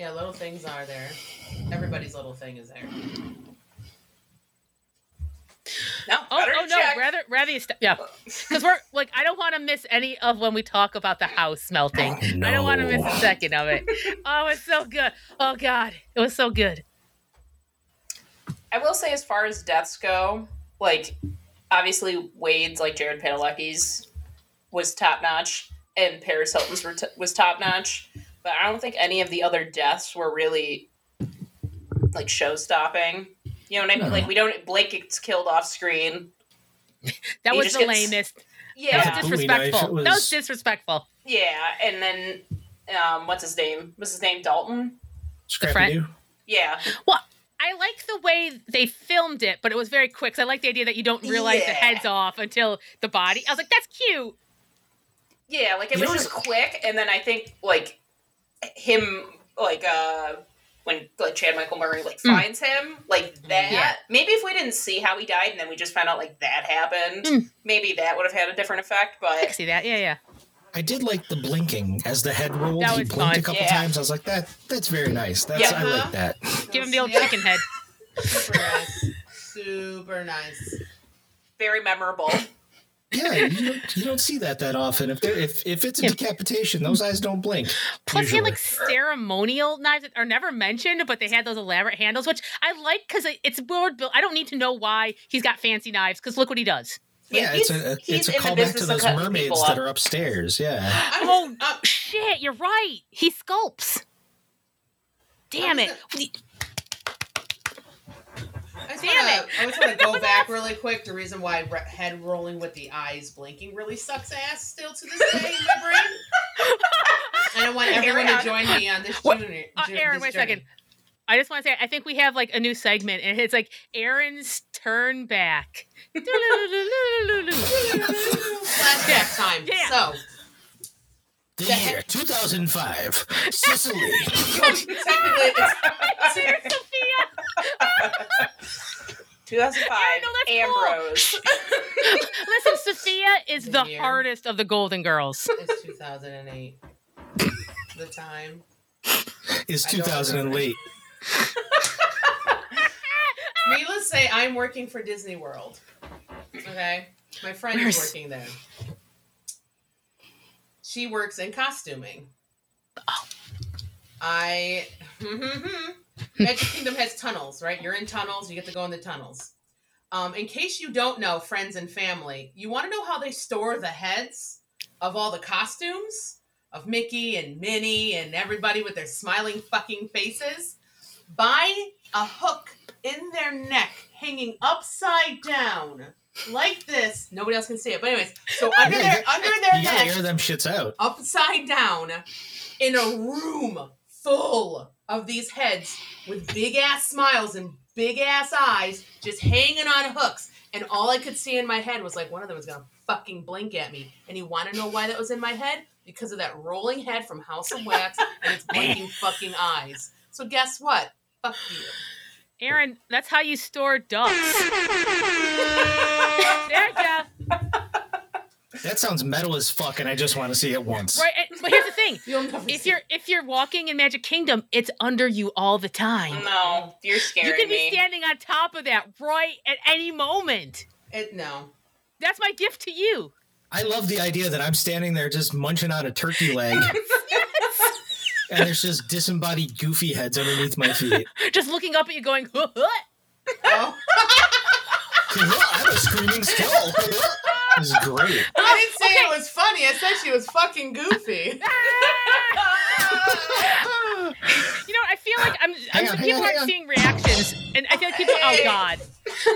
Yeah, little things are there. Everybody's little thing is there. No, Oh, oh no, check. rather rather you st- yeah, because we're like I don't want to miss any of when we talk about the house melting. Oh, I don't want to miss a second of it. Oh, it's so good. Oh God, it was so good. I will say, as far as deaths go, like obviously Wade's like Jared Padalecki's was top notch, and Paris Hilton's were t- was top notch. But I don't think any of the other deaths were really like show stopping. You know what I mean? No. Like we don't Blake gets killed off screen. That He was the gets- lamest. That Yeah, was Bowie knife, it disrespectful. That was- was disrespectful. yeah, and then um, what's his name? What's his name? Dalton. Scrappy friend- Doo. Yeah, I like the way they filmed it, but it was very quick. 'cause I like the idea that you don't realize the head's off until the body. I was like, that's cute. Yeah, like it You was just quick, and then I think like him, like uh when like Chad Michael Murray like Mm. finds him, like that. Yeah. Maybe if we didn't see how he died, and then we just found out like that happened, Mm. maybe that would have had a different effect. But I But see that. Yeah, yeah. I did like the blinking as the head rolled. That he blinked fun. a couple Yeah. times. I was like, that that's very nice. That's Yeah. I like that. Give him the old chicken head. Super nice. Super nice. very memorable. Yeah, you don't, you don't see that that often. If there, if if it's a Yeah. decapitation, those eyes don't blink. Plus, he had like ceremonial knives that are never mentioned, but they had those elaborate handles, which I like because it's board built. I don't need to know why he's got fancy knives because look what he does. yeah, it's a he's it's a in the callback to business of those mermaids that are upstairs. Yeah, I'm Oh, just, Shit, you're right. He sculpts. Damn How it. I just Damn wanna, it. I just want to go back really quick. The reason why re- head rolling with the eyes blinking really sucks ass still to this day in my brain. And I want everyone to join me on this What? journey. Uh, Erin, this wait a second. I just want to say, I think we have like a new segment, and it's like Erin's turn back. Flashback time. Yeah. So, the The year 2005, Sicily. technically, it's, Sophia. 2005, Yeah, no, that's cool. Ambrose. Listen, Sophia is the Year. hardest of the Golden Girls. it's 2008. The time. Is I don't 2000 and remember. late. Needless to say, I'm working for Disney World. Okay? My friend is working there. She works in costuming. I. Magic Kingdom has tunnels, right? You're in tunnels, you get to go in the tunnels. Um, in case you don't know, friends and family, you want to know how they store the heads of all the costumes of Mickey and Minnie and everybody with their smiling fucking faces? by a hook in their neck hanging upside down like this. Nobody else can see it, but anyways, so under Yeah, their under their neck, air them shits out. upside down, in a room full of these heads with big ass smiles and big ass eyes just hanging on hooks. And all I could see in my head was like one of them was gonna fucking blink at me. And you wanna know why that was in my head? Because of that rolling head from House of Wax and its blinking fucking eyes. So guess what? Fuck you. Erin, that's how you store ducks. there you go. That sounds metal as fuck, and I just want to see it once. Right, and- but here's the thing: You'll if you're if you're walking in Magic Kingdom, it's under you all the time. No, you're scaring You can be me. standing on top of that right at any moment. it. No. That's my gift to you. I love the idea that I'm standing there just munching on a turkey leg, and there's just disembodied goofy heads underneath my feet. Just looking up at you, going, huh, huh. Oh. I'm a screaming skull. this is great. Uh, I didn't say it was funny. I said she was fucking goofy. You know, I feel like I'm. I'm on, people aren't on. seeing reactions, and I feel like people. Oh God,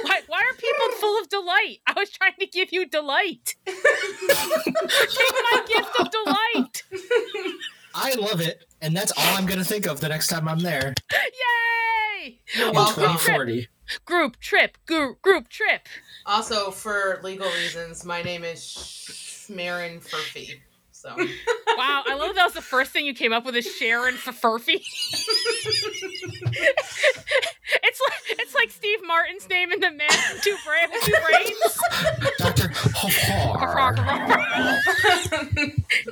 why, why are people full of delight? I was trying to give you delight. Take my gift of delight. I love it, and that's all I'm gonna think of the next time I'm there Yay! In welcome. 2040. Group trip, group group trip. Also, for legal reasons, my name is Schmarin Furphy. So Wow, I love that was the first thing you came up with is Sharon Furphy. it's like it's like Steve Martin's name in the man with two, bra- two brains. Doctor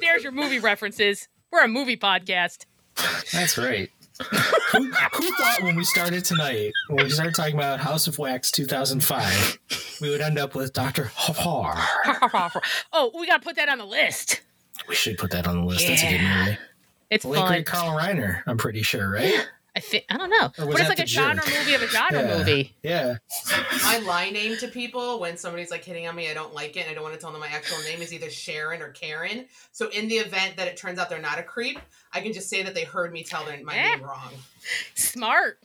There's your movie references. We're a movie podcast. That's right. who, who thought when we started tonight, when we started talking about House of Wax 2005, we would end up with Doctor Hofar? oh, we gotta put that on the list. We should put that on the list. That's a good Yeah. movie. It's The late fun. great Carl Reiner, I'm pretty sure, right? I think I don't know, Or but it's like the a genre movie of a genre Yeah. movie. Yeah. my lie name to people when somebody's like hitting on me, I don't like it, and I don't want to tell them my actual name is either Sharon or Karen. So in the event that it turns out they're not a creep, I can just say that they heard me tell their my Eh. name wrong. Smart.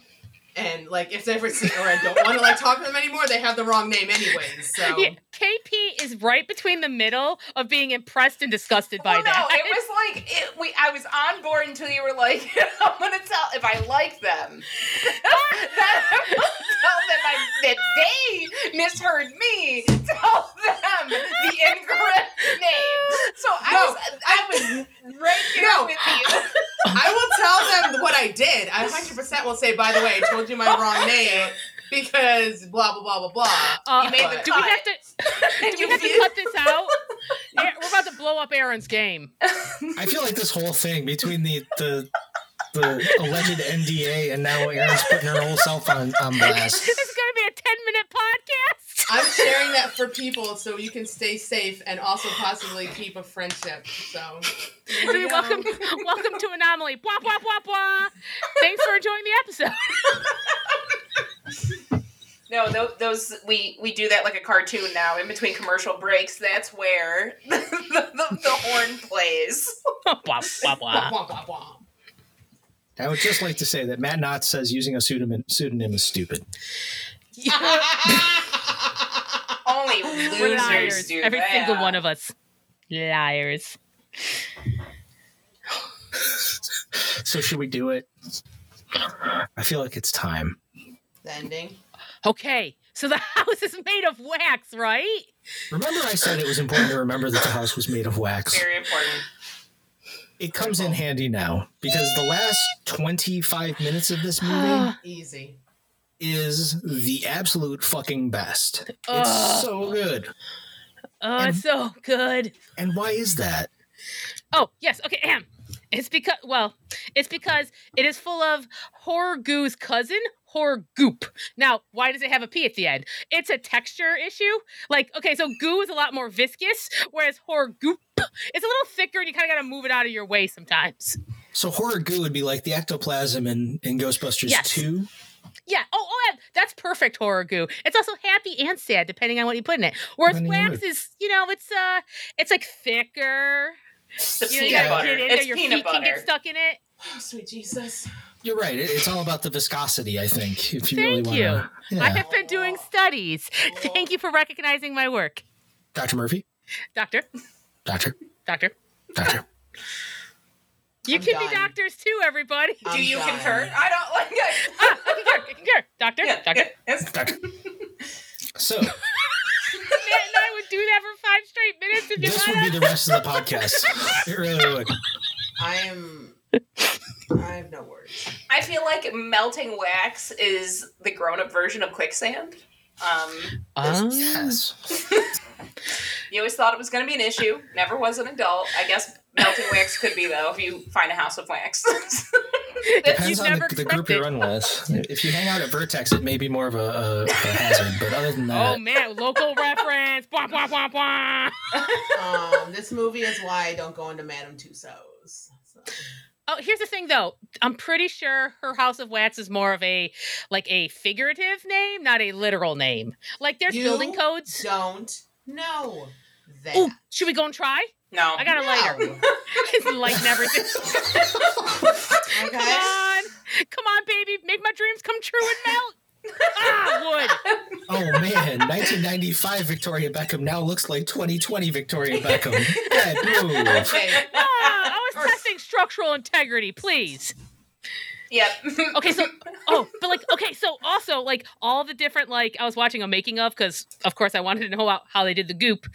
And like if they ever see or I don't want to like talk to them anymore, they have the wrong name anyways. So Yeah, KP is right between the middle of being impressed and disgusted by Well, no, that. it was like it, we. I was on board until you were like, "I'm gonna tell if I like them." that tell them I, that they misheard me. Tell them the incorrect name. So I No, was, I was right here No. with you. I will tell them what I did. I 100% will say, by the way, I told you my wrong name because blah blah blah blah blah. Uh, You made the do we have to? Do we have to cut this out? We're about to blow up Erin's game. I feel like this whole thing between the the the alleged NDA and now Erin's putting her whole self on, on blast. This is going to be a ten-minute podcast. I'm sharing that for people so you can stay safe and also possibly keep a friendship. So there you welcome, welcome to Anomaly. Blah blah blah blah. Thanks for enjoying the episode. No, those, those we we do that like a cartoon now. In between commercial breaks, that's where the, the, the horn plays. blah blah Wah, blah. wah, wah, wah. I would just like to say that Matt Knott says using a pseudonym, pseudonym is stupid. Only losers liars. do Every that. single one of us. Liars. So should we do it? I feel like it's time. The ending. Okay, so the house is made of wax, right? Remember I said it was important to remember that the house was made of wax. Very important. It comes in oh. handy now because the last 25 minutes of this movie ah. Easy. is the absolute fucking best. It's Ugh. so good. Oh, it's so good. And why is that? Oh, yes. Okay, ahem. It's because, well, it's because it is full of horror goo's cousin, horror goop. Now, why does it have a P at the end? It's a texture issue. Like, okay, so goo is a lot more viscous, whereas horror goop is a little thicker and you kind of got to move it out of your way sometimes. So horror goo would be like the ectoplasm in, in Ghostbusters Yes. 2. Yeah. Oh, oh, that's perfect horror goo. It's also happy and sad depending on what you put in it. Whereas wax is, you know, it's uh, it's like thicker. It's the You, peanut gotta butter. get in there. It's Your peanut feet can get stuck in it. Oh, sweet Jesus. You're right. It's all about the viscosity, I think. If you really Thank want you. to. I have been doing studies. Thank you for recognizing my work, Dr. Murphy? doctor. Doctor? Doctor. Doctor? You I'm can be doctors too, everybody. Do I'm you done. concur? I don't like it. ah, I concur, concur. Doctor, Yeah, doctor. yeah, yes. So Matt and I would do that for five straight minutes if you this let would be the rest of the podcast. It really would. I am. I have no words. I feel like melting wax is the grown-up version of quicksand. Um. Yes. you always thought it was going to be an issue. Never was an adult. I guess melting wax could be though if you find a house of wax. Depends You'd on the, the group you expect run with. If you hang out at Vertex, it may be more of a, a, a hazard. But other than that, Oh man, local reference. Bwah, bwah, bwah, bwah. Um, this movie is why I don't go into Madame Tussauds. So. Oh, here's the thing though. I'm pretty sure her House of Wax is more of a like a figurative name, not a literal name. Like there's You building codes. Don't know that. Ooh, should we go and try? No. I got a lighter. No. It's lighting everything. Come on. Come on, baby. Make my dreams come true and melt. Ah, wood. oh man, 1995 Victoria Beckham now looks like 2020 Victoria Beckham. Bad move. Okay. Ah, I was testing structural integrity, please. Yep. Okay, so oh, but like okay, so also like all the different like I was watching a making of because of course I wanted to know how, how they did the goop,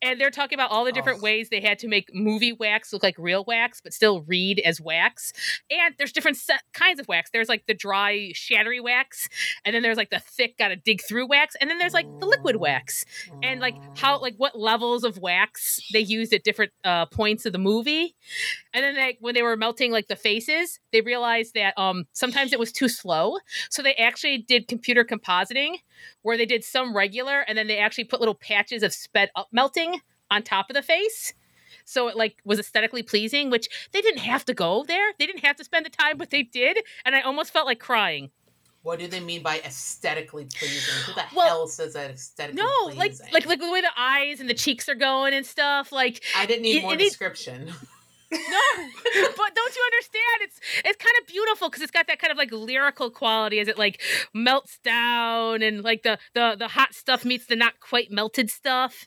and they're talking about all the different Ugh. ways they had to make movie wax look like real wax but still read as wax. And there's different set, kinds of wax. There's like the dry shattery wax, and then there's like the thick gotta dig through wax, and then there's like the liquid wax and like how like what levels of wax they used at different uh points of the movie and then like when they were melting like the faces they realized that um sometimes it was too slow so they actually did computer compositing where they did some regular and then they actually put little patches of sped up melting on top of the face so it like was aesthetically pleasing which they didn't have to go there they didn't have to spend the time but they did and i almost felt like crying What do they mean by aesthetically pleasing? Who the Well, hell says that aesthetically no like pleasing? like like the way the eyes and the cheeks are going and stuff like I didn't need it- more it description. No, but don't you understand? It's it's kind of beautiful because it's got that kind of like lyrical quality as it like melts down and like the the the hot stuff meets the not quite melted stuff.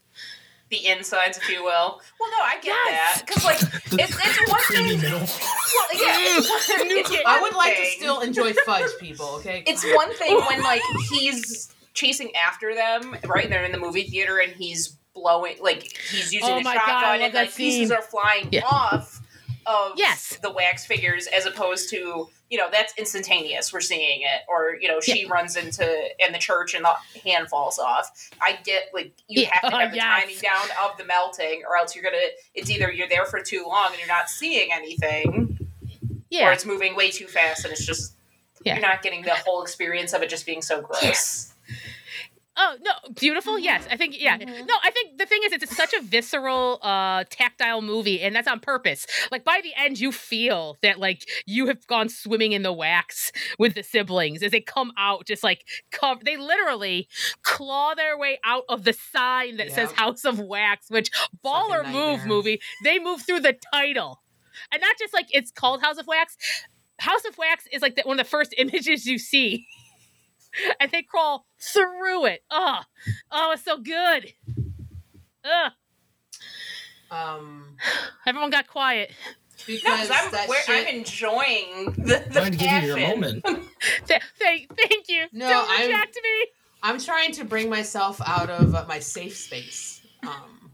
the insides, if you will. Well, no, I get Yes. that because like it's it's one thing. middle. Well, yeah, it's it's Nougat. I one would like to still enjoy fudge, people. Okay. It's one thing when like he's chasing after them, right? They're in the movie theater and he's blowing like he's using Oh a my God, shotgun and that like pieces scene. are flying Yeah. off of Yes. the wax figures as opposed to you know that's instantaneous we're seeing it or you know she runs into in the church and the hand falls off i get like you Yeah, have to have the yes. timing down of the melting or else you're gonna it's either you're there for too long and you're not seeing anything yeah or it's moving way too fast and it's just Yeah. you're not getting the whole experience of it just being so gross. Oh no, beautiful. Yes, I think. Yeah, Mhm. no, I think the thing is, it's such a visceral, uh, tactile movie, and that's on purpose. Like by the end, you feel that like you have gone swimming in the wax with the siblings as they come out, just like cover. They literally claw their way out of the sign that says "House of Wax," which baller move movie. They move through the title, and not just like it's called House of Wax. House of Wax is like the, one of the first images you see and they crawl through it. Oh, oh, it's so good. Ugh. Um, Everyone got quiet. Because because I'm, where, shit. I'm enjoying the, the Trying to give you your moment. Th- thank, thank you. No, Don't I'm- reject me. I'm trying to bring myself out of uh, my safe space. Um,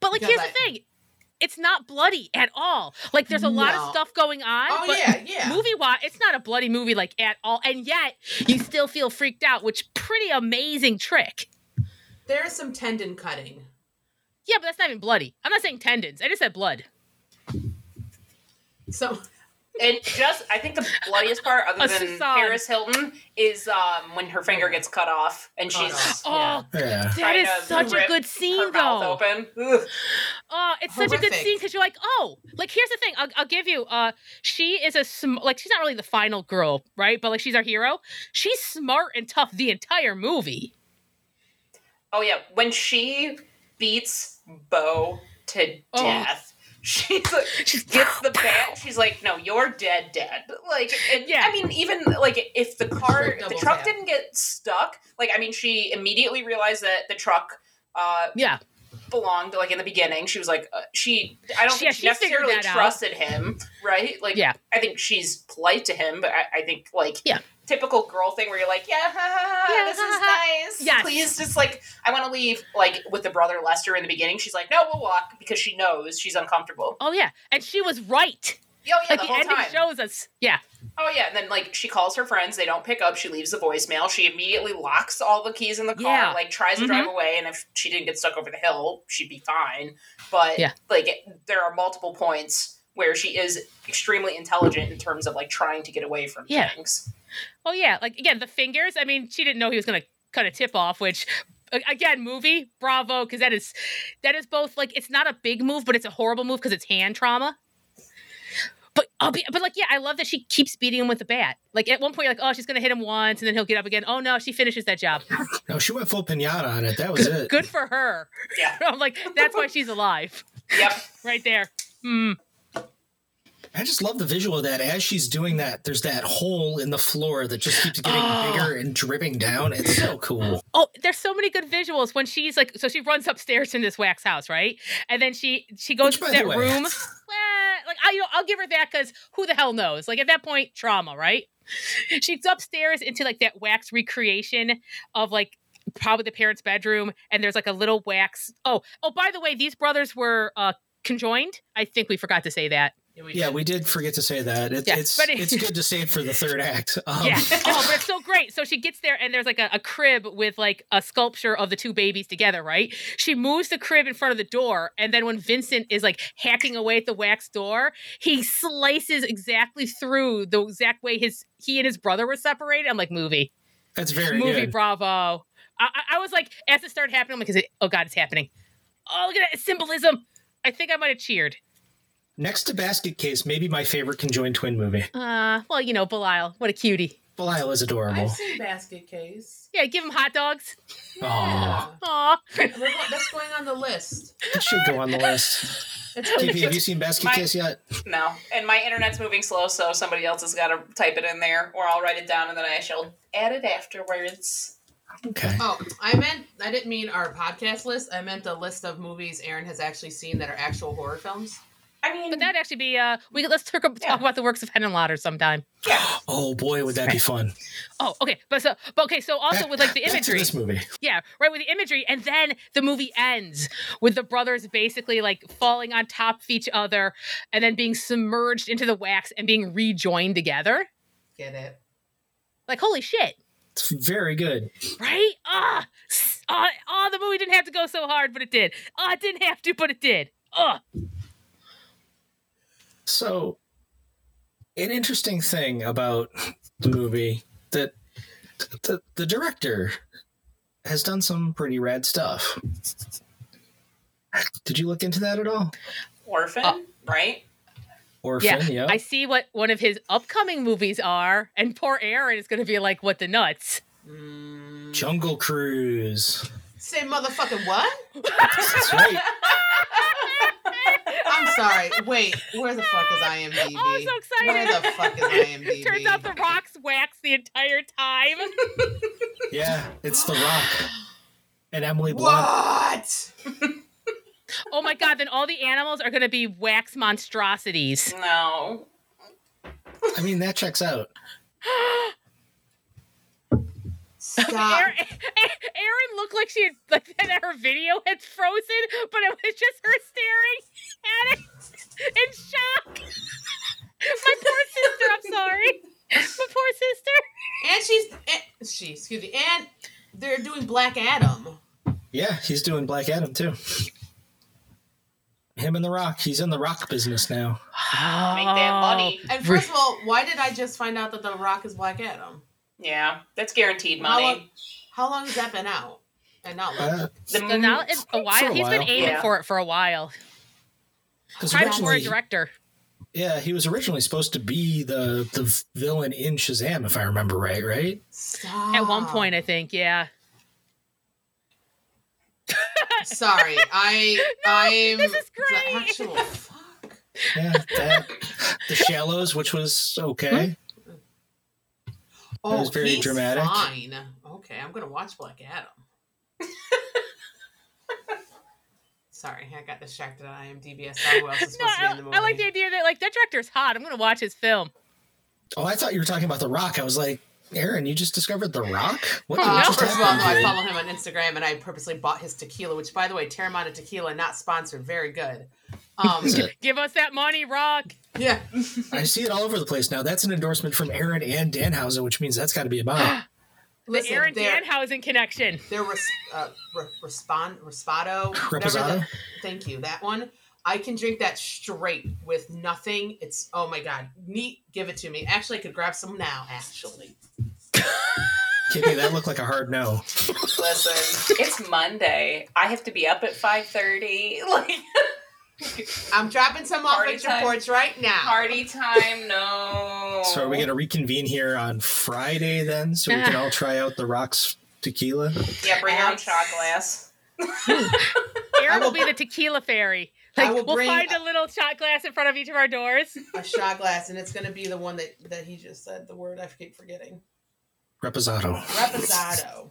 But like, here's I- the thing: it's not bloody at all. Like, there's a lot of stuff going on. oh but yeah, yeah. Movie wise, it's not a bloody movie like at all, and yet you still feel freaked out, which pretty amazing trick. There's some tendon cutting. Yeah, but that's not even bloody. I'm not saying tendons. I just said blood. So And just, I think the bloodiest part, other A than facade. Paris Hilton, is um, when her finger gets cut off and Cut she's off. Oh, Yeah. that Trying to such a rip good scene, her mouth though. open. Ugh. Oh, it's such a good scene because you're like, oh, like here's the thing. I'll, I'll give you. Uh, she is a sm- like she's not really the final girl, right? But like she's our hero. She's smart and tough the entire movie. Oh yeah, when she beats Bo to Oh. death, she's like, she gets the bat. She's like, "No, you're dead, dead." Like, and, Yeah. I mean, even like if the car, Straight the truck tap. didn't get stuck, like, I mean, she immediately realized that the truck, uh, Yeah, belonged. Like in the beginning, she was like uh, she. I don't Yeah, think she, she necessarily that out. trusted him, right? Like Yeah. I think she's polite to him, but I, I think like Yeah. Typical girl thing where you're like, yeah, ha, ha, ha, Yeah, this is nice. Yes. Please, just like I want to leave. Like with the brother Lester in the beginning, she's like, no, we'll walk because she knows she's uncomfortable. Oh yeah, and she was right. Oh yeah, like the the, whole ending time. shows us. Yeah, Oh yeah, and then like she calls her friends, they don't pick up. She leaves the voicemail. She immediately locks all the keys in the car, Yeah. like tries to Mhm. drive away. And if she didn't get stuck over the hill, she'd be fine. But Yeah. like it- there are multiple points where she is extremely intelligent in terms of like trying to get away from Yeah. things. Oh yeah, like again, the fingers. I mean, she didn't know he was gonna cut a tip off, which again, movie, bravo, because that is that is both like it's not a big move, but it's a horrible move because it's hand trauma. But I'll be, but like, yeah, I love that she keeps beating him with the bat. Like at one point, you're like, oh, she's gonna hit him once, and then he'll get up again. Oh no, she finishes that job. No, she went full pinata on it. That was it. Good for her. Yeah. I'm like, that's why she's alive, Yep. right there. Hmm. I just love the visual of that. As she's doing that, there's that hole in the floor that just keeps getting Oh. bigger and dripping down. It's so cool. Oh, there's so many good visuals when she's like, so she runs upstairs in this wax house, right? And then she she goes Which, to that way- room. Like I, you know, I'll give her that because who the hell knows? Like at that point, trauma, right? She's upstairs into like that wax recreation of like probably the parents' bedroom, and there's like a little wax. Oh, oh, by the way, these brothers were uh conjoined. I think we forgot to say that. Yeah, we did forget to say that. It, Yeah, it's but it- it's good to save for the third act. Um, Yeah. Oh, but it's so great. So she gets there and there's like a, a crib with like a sculpture of the two babies together, right? She moves the crib in front of the door. And then when Vincent is like hacking away at the wax door, he slices exactly through the exact way his he and his brother were separated. I'm like, movie. That's very movie, good. bravo. I, I, I was like, as it started happening, I'm like, is it, oh God, it's happening. Oh, look at that symbolism. I think I might have cheered. Next to Basket Case, maybe my favorite conjoined twin movie. Uh, well, you know, Belial. What a cutie. Belial is adorable. I've seen Basket Case. Yeah, give him hot dogs. Aw. Aw. We're That's going on the list. It should go on the list. It's have you seen Basket My- Case yet? No, and my internet's moving slow, so somebody else has got to type it in there, or I'll write it down and then I shall add it afterwards. Okay. Oh, I meant I didn't mean our podcast list. I meant the list of movies Erin has actually seen that are actual horror films. I mean, But that'd actually be uh we let's talk, talk Yeah. about the works of Henenlotter sometime. yeah, Oh boy, would that be fun! Oh, okay. But so but okay, so also Back- with like the back to imagery. this movie. Yeah, right with the imagery and then the movie ends with the brothers basically like falling on top of each other and then being submerged into the wax and being rejoined together. Get it? Like holy shit. It's very good. Right? Ah. s- ah, oh, the movie didn't have to go so hard, but it did. Oh, it didn't have to, but it did. Oh. So, an interesting thing about the movie that the, the director has done some pretty rad stuff. Did you look into that at all? Orphan, Uh, right? Orphan, Yeah, yeah. I see what one of his upcoming movies are, and poor Erin is going to be like, "What the nuts?" Mm. Jungle Cruise. Say motherfucking what? That's right. I'm sorry. Wait, where the fuck is IMDb? Oh, I'm so excited! Where the fuck is IMDb? Turns out the rocks wax the entire time. Yeah, it's The Rock and Emily Blunt. What? oh my god! Then all the animals are going to be wax monstrosities. No. I mean, that checks out. Stop. Erin, Erin looked like she had like that her video had frozen, but it was just her staring at it in shock. My poor sister. I'm sorry. My poor sister. And she's and, she, excuse me, and they're doing Black Adam. Yeah, he's doing Black Adam too. Him and The Rock. He's in the rock business now. Make that money. And first of all, why did I just find out that The Rock is Black Adam? Yeah, that's guaranteed How long, money. how long has that been out? And not like, Uh, The So now it's a while. For a He's been aiming Yeah. for it for a while. 'cause Trying for a originally, director. yeah, he was originally supposed to be the the villain in Shazam, if I remember right. Right? stop. At one point, I think, yeah. Sorry, I I'm this is the great. actual fuck. Yeah. That, the Shallows, which was okay. Hmm? Oh, was very he's dramatic. Fine. Okay, I'm gonna watch Black Adam. Sorry, I got distracted on IMDb. I saw who else is No, supposed to be in I, the movie. I like the idea that like that director's hot. I'm gonna watch his film. Oh, I thought you were talking about The Rock. I was like, Erin, you just discovered The Rock? What, Uh, what no. just first of all, no, I follow him on Instagram, and I purposely bought his tequila, which, by the way, Teremana Tequila, not sponsored, very good. Um, Give us that money, Rock. yeah, I see it all over the place now. That's an endorsement from Erin and Danhausen, which means that's got to be a buy. The Listen, Erin they're, Danhausen connection. they're res, uh, re, respond, Respado, Reposado? the- Thank you, that one. I can drink that straight with nothing. It's oh my god, neat. Give it to me. Actually, I could grab some now. Actually, Kitty, that looked like a hard no. Listen, it's Monday. I have to be up at five thirty. Like I'm dropping some off Party at your porch right now. party time. No. So are we going to reconvene here on Friday then, so we can all try out The Rock's tequila? Yeah, bring your own Abs- shot glass. Erin will will be the tequila fairy. I Like will we'll bring- find a little shot glass in front of each of our doors. a shot glass, and it's gonna be the one that that he just said. The word I keep forgetting. Reposado. Reposado.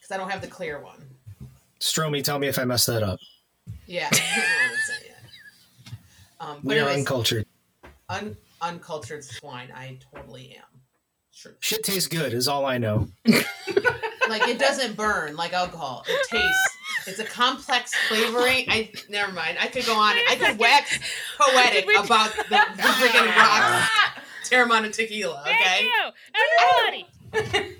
Because I don't have the clear one. Stromy, tell me if I messed that up. Yeah. I don't know what to say yet. Um, We are uncultured. un- uncultured swine. I totally am. Sure. Shit tastes good, is all I know. Like it doesn't burn like alcohol. It tastes. It's a complex flavoring. I never mind. I could go on. I could wax poetic we- about the, the freaking rocks. Teremana tequila. Thank Okay. you, everybody.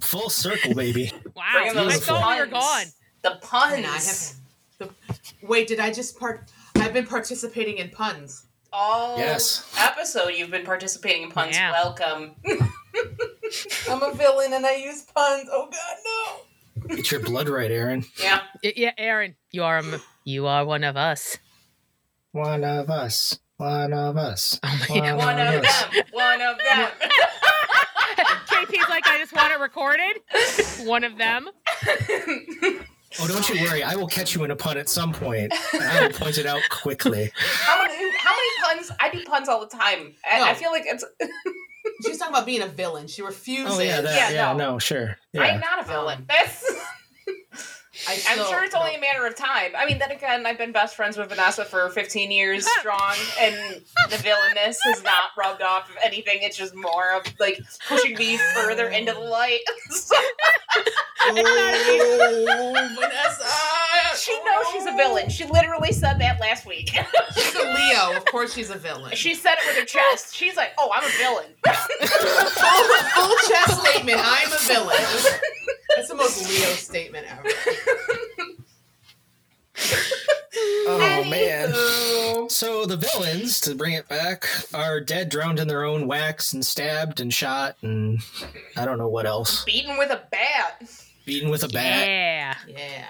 Full circle, baby. Wow, Bring 'em those I thought we were gone. The puns. I have the, wait, did I just part? I've been participating in puns. All Yes. episode you've been participating in puns. Yeah. Welcome. I'm a villain and I use puns. Oh God, no! Get your blood right, Erin. Yeah. Yeah, Erin, you are m- you are one of us. One of us. One of us. Oh my god. One of us. them. One of them. KP's like, I just want it recorded. One of them. Oh, don't you worry. I will catch you in a pun at some point. I will point it out quickly. how many? How many puns? I do puns all the time. I, No. I oh. feel like it's. She's talking about being a villain. She refuses. Oh yeah, that, Yeah, yeah, no. no. sure. I'm not a villain. Um, That's. I I'm still- sure it's only a matter of time. I mean, then again, I've been best friends with Vanessa for 15 years strong, and the villainess has not rubbed off of anything. It's just more of like pushing me further into the light. So, Oh, Vanessa! she knows she's a villain. She literally said that last week. She's a Leo. Of course, she's a villain. she said it with her chest. She's like, "Oh, I'm a villain." full, full chest statement. I'm a villain. That's the most Leo statement ever. Oh man. Anywho. So the villains, to bring it back, are dead, drowned in their own wax, and stabbed and shot, and I don't know what else. Beaten with a bat. Beaten with a bat. Yeah. Yeah.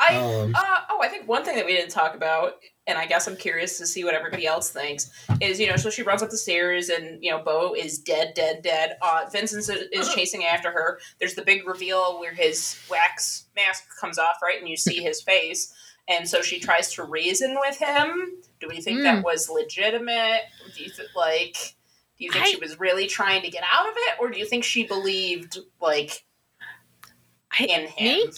I Um, uh, oh, I think one thing that we didn't talk about, and I guess I'm curious to see what everybody else thinks, is you know, so she runs up the stairs, and you know, Bo is dead, dead, dead. Uh, Vincent is- chasing after her. There's the big reveal where his wax mask comes off, right, and you see his face. And so she tries to reason with him. Do we think that was legitimate? Do you th- like? Do you think I- she was really trying to get out of it, or do you think she believed like I- in him? me?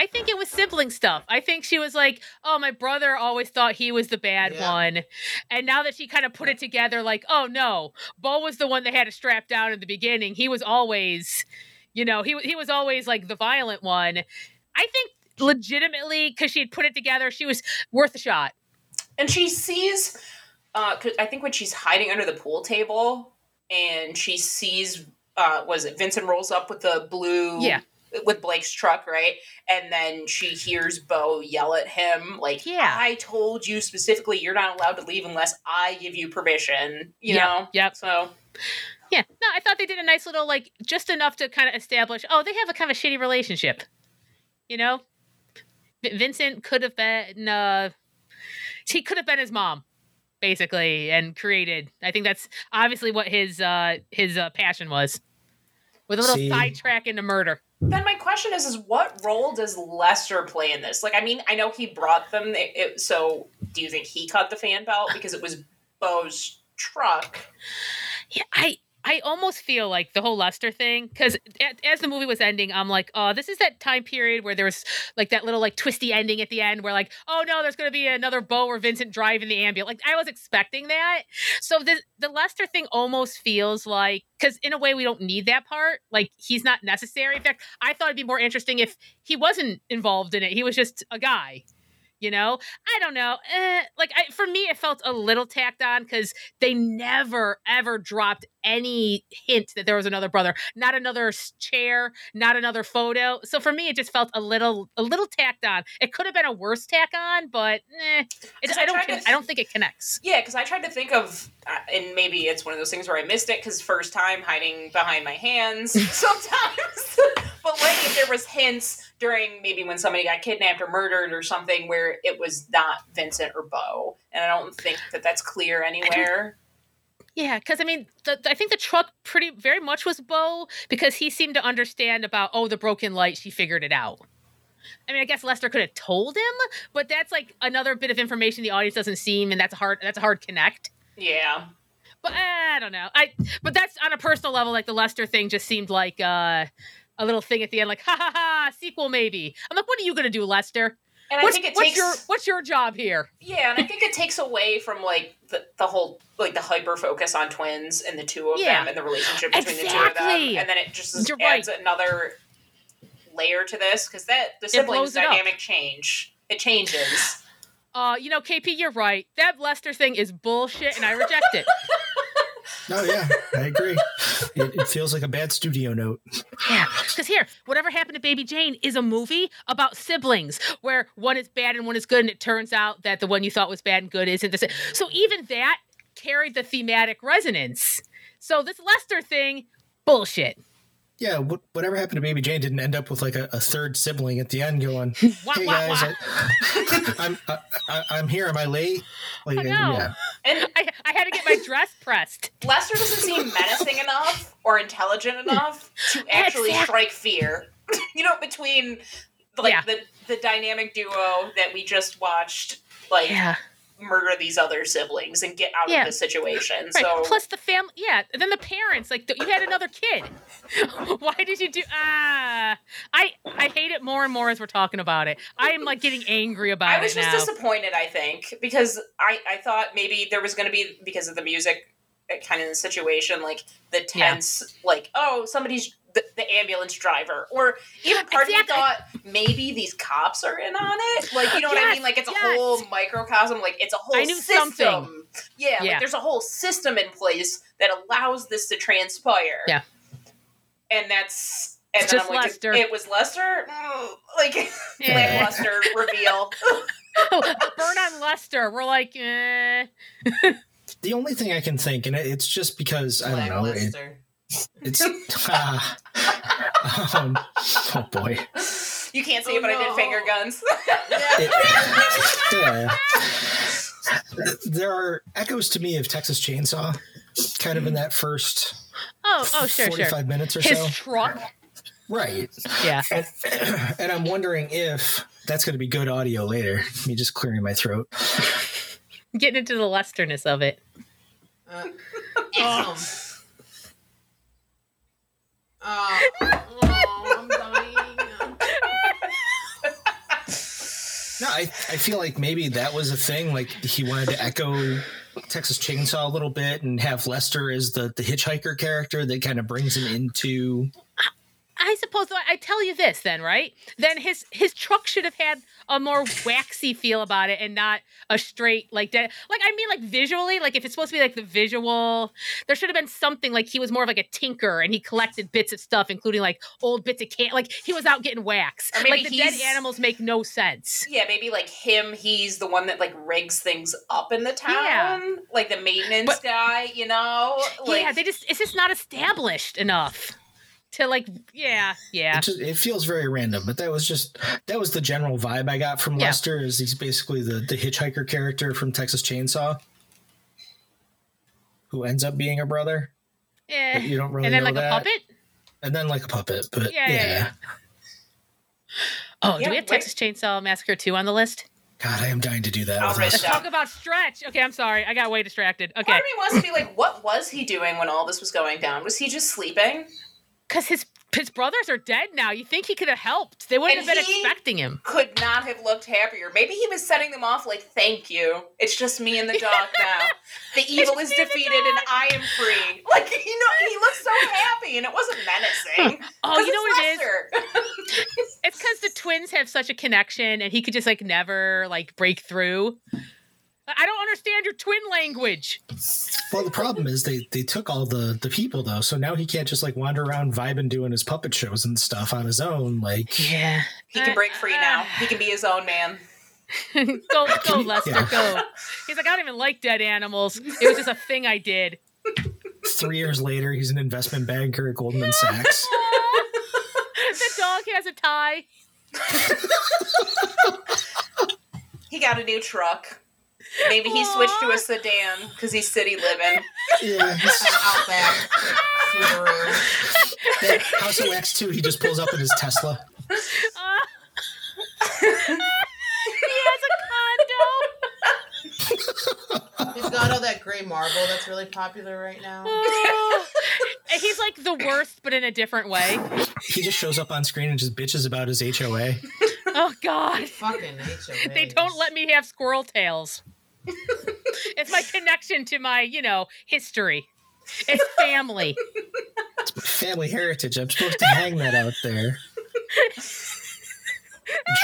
I think it was sibling stuff. I think she was like, "Oh, my brother always thought he was the bad Yeah. one," and now that she kind of put it together, like, "Oh no, Bo was the one that had to strap down in the beginning. He was always, you know, he he was always like the violent one." I think legitimately because she had put it together, she was worth a shot. and she sees uh i think when she's hiding under the pool table and she sees uh was it vincent rolls up with the blue Yeah. With blake's truck right and then she hears bo yell at him like Yeah. i told you specifically you're not allowed to leave unless i give you permission you Yep, know yep. so Yeah, no, I thought they did a nice little like just enough to kind of establish. Oh, they have a kind of shitty relationship. You know, V- Vincent could have been. uh He could have been his mom, basically, and created. I think that's obviously what his uh his uh, passion was, with a little See? sidetrack into murder. Then my question is is what role does lester play in this? Like i mean i know he brought them it, it- so do you think he cut the fan belt because it was bo's truck? Yeah, I I almost feel like the whole Lester thing, because as the movie was ending, I'm like, oh, this is that time period where there's like that little like twisty ending at the end where like, oh no, there's gonna be another Bo or Vincent driving the ambulance. Like I was expecting that. So the the Lester thing almost feels like because in a way we don't need that part. Like he's not necessary. In fact, I thought it'd be more interesting if he wasn't involved in it. He was just a guy you know? I don't know eh, like I, for me it felt a little tacked on because they never ever dropped any hint that there was another brother not another chair not another photo. So for me it just felt a little a little tacked on. It could have been a worse tack on but eh, it, I, I, don't th- I don't think it connects. Yeah because i tried to think of uh, and maybe it's one of those things where i missed it because first time hiding behind my hands sometimes. But like if there was hints during maybe when somebody got kidnapped or murdered or something where it was not vincent or bo and i don't think that that's clear anywhere yeah, because I mean, the, I think the truck pretty very much was Bo because he seemed to understand about oh the broken light. She figured it out. I mean, I guess Lester could have told him, but that's like another bit of information the audience doesn't seem, and that's a hard that's a hard connect. Yeah, but eh, I don't know. I but that's on a personal level. Like the Lester thing just seemed like uh, a little thing at the end, like ha ha ha, sequel maybe. I'm like, what are you gonna do, Lester? And what's, I think it what's takes your what's your job here? Yeah, and I think it takes away from like the, the whole like the hyper focus on twins and the two of Yeah. them and the relationship between the two of them, and then it just is- adds another layer to this because that the siblings blows it up. dynamic change. It changes. Uh, you know, KP, you're right. That Lester thing is bullshit, and I reject it. No, yeah, I agree. It, it feels like a bad studio note. Yeah, because here, whatever happened to Baby Jane is a movie about siblings where one is bad and one is good, and it turns out that the one you thought was bad and good isn't the same. So even that carried the thematic resonance. So this Lester thing, bullshit. Yeah, what, whatever happened to Baby Jane didn't end up with like a, a third sibling at the end going, Wah, "Hey wah, guys, wah. I, I'm I, I, I'm here. Am I late?" Like, I know. yeah, And I, I had to get my dress pressed. Lester doesn't seem menacing enough or intelligent enough to actually strike fear. you know, between like Yeah. the the dynamic duo that we just watched, like Yeah. Murder these other siblings and get out Yeah. of the situation. Right. So Plus the family. Yeah. Then the parents. Like you had another kid. Why did you do? Ah, I I hate it more and more as we're talking about it. I am like getting angry about it. I was it just now. disappointed. I think because I I thought maybe there was going to be because of the music, uh, kind of the situation, like the Yeah. tense, like oh somebody's. The, the ambulance driver, or even part Exactly. of me thought maybe these cops are in on it. Like, you know what I mean? Like, it's a yes. whole microcosm. Like, it's a whole I knew system. something. Yeah, Yeah. like there's a whole system in place that allows this to transpire. Yeah. and that's and It's then just I'm like, Lester. it was Lester. Mm, Like, Yeah. lackluster reveal. Burn on Lester. We're like, eh. the only thing I can think, and it's just because I don't know, it, Lackluster. It's ah, um, oh boy, You can't see Oh, it, but I did finger guns. It- yeah. There are echoes to me of Texas Chainsaw, kind of in that first Oh, oh, sure, sure. forty-five minutes or His so, truck. right? Yeah. And, and I'm wondering if that's going to be good audio later. Me just clearing my throat. Getting into the Lesterness of it. Uh, um, oh, dying. No, I, I feel like maybe that was a thing. Like he wanted to echo Texas Chainsaw a little bit and have Lester as the, the hitchhiker character that kind of brings him into. I suppose I tell you this then, right? Then his his truck should have had a more waxy feel about it and not a straight like that. Like I mean, like visually, like if it's supposed to be like the visual, there should have been something like he was more of like a tinker and he collected bits of stuff, including like old bits of can. Like he was out getting wax. Or maybe Like the dead animals make no sense. yeah, maybe like him, he's the one that like rigs things up in the town. Yeah. Like the maintenance But- guy, you know? Like, yeah, they just it's just not established enough to like. Yeah, yeah. It, just, it feels very random, but that was just that was the general vibe I got from Yeah. Lester. Is he's basically the the hitchhiker character from Texas Chainsaw, who ends up being a brother. But you don't really know. and then know like that. a puppet. and then like a puppet. But Yeah, yeah, yeah, yeah. Oh, Yeah, do we have wait. Texas Chainsaw Massacre 2 on the list? God, I am dying to do that. I'll with write us. Talk about stretch. Okay, I'm sorry. I got way distracted. Okay. Part of me wants to be like, what was he doing when all this was going down? Was he just sleeping? Because his his brothers are dead now. You think he could have helped? They wouldn't And have been expecting him. Could not have looked happier. Maybe he was setting them off like, thank you. It's just me and the dog now. The evil is just me and the defeated and I am free. Like, you know, he looked so happy and it wasn't menacing. oh, you know what it is? it's It's because the twins have such a connection, and he could just like never like break through. I don't understand your twin language. Well, the problem is they they took all the the people though, so now he can't just like wander around vibing doing his puppet shows and stuff on his own. Like, Yeah. He can break free now. He can be his own man. go, go, Lester, Yeah. go. He's like, I don't even like dead animals. It was just a thing I did. three years later, he's an investment banker at Goldman Sachs. the dog has a tie. He got a new truck. Maybe he switched to a sedan because he's city living. yeah, he's, An Outback Subaru. that House of Wax too. He just pulls up in his Tesla. Uh, he has a condo. He's got all that gray marble that's really popular right now. Oh. And he's like the worst, but in a different way. He just shows up on screen and just bitches about his HOA. Oh God. Fucking HOA. They don't let me have squirrel tails. It's my connection to my, you know, history. It's family. It's my family heritage. I'm supposed to hang that out there.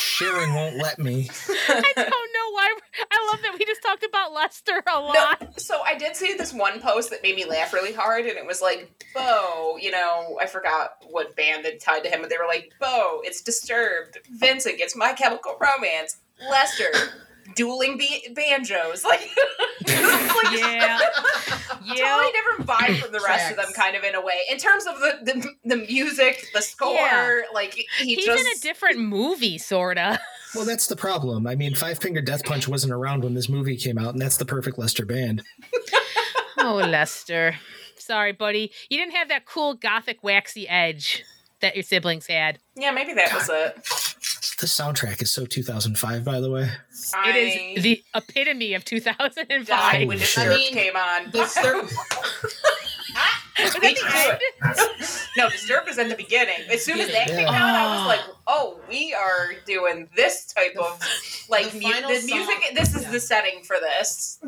Sharon won't let me. I don't know why. I love that we just talked about Lester a No, lot. so I did see this one post that made me laugh really hard, and it was like, Bo, you know, I forgot what band that tied to him, but they were like, Bo, it's Disturbed. Vincent gets My Chemical Romance. Lester, dueling be- banjos. Like, like Yeah. totally Yeah. different vibe from the rest of them, kind of in a way. In terms of the the, the music, the score, Yeah. like he He's just in a different movie, sorta. Well, that's the problem. I mean, Five Finger Death Punch wasn't around when this movie came out, and that's the perfect Lester band. Oh, Lester. Sorry, buddy. You didn't have that cool gothic waxy edge that your siblings had. yeah, maybe that was it. The soundtrack is so 2005, by the the way. It is the epitome of 2005. died when Holy shit. Disturbed came on. The cer- Was that We the do end? it. no, Disturbed was in the beginning. As soon as that came out, I was like, "Oh, we are doing this type of like the mu- final the song- music. This is yeah. the setting for this."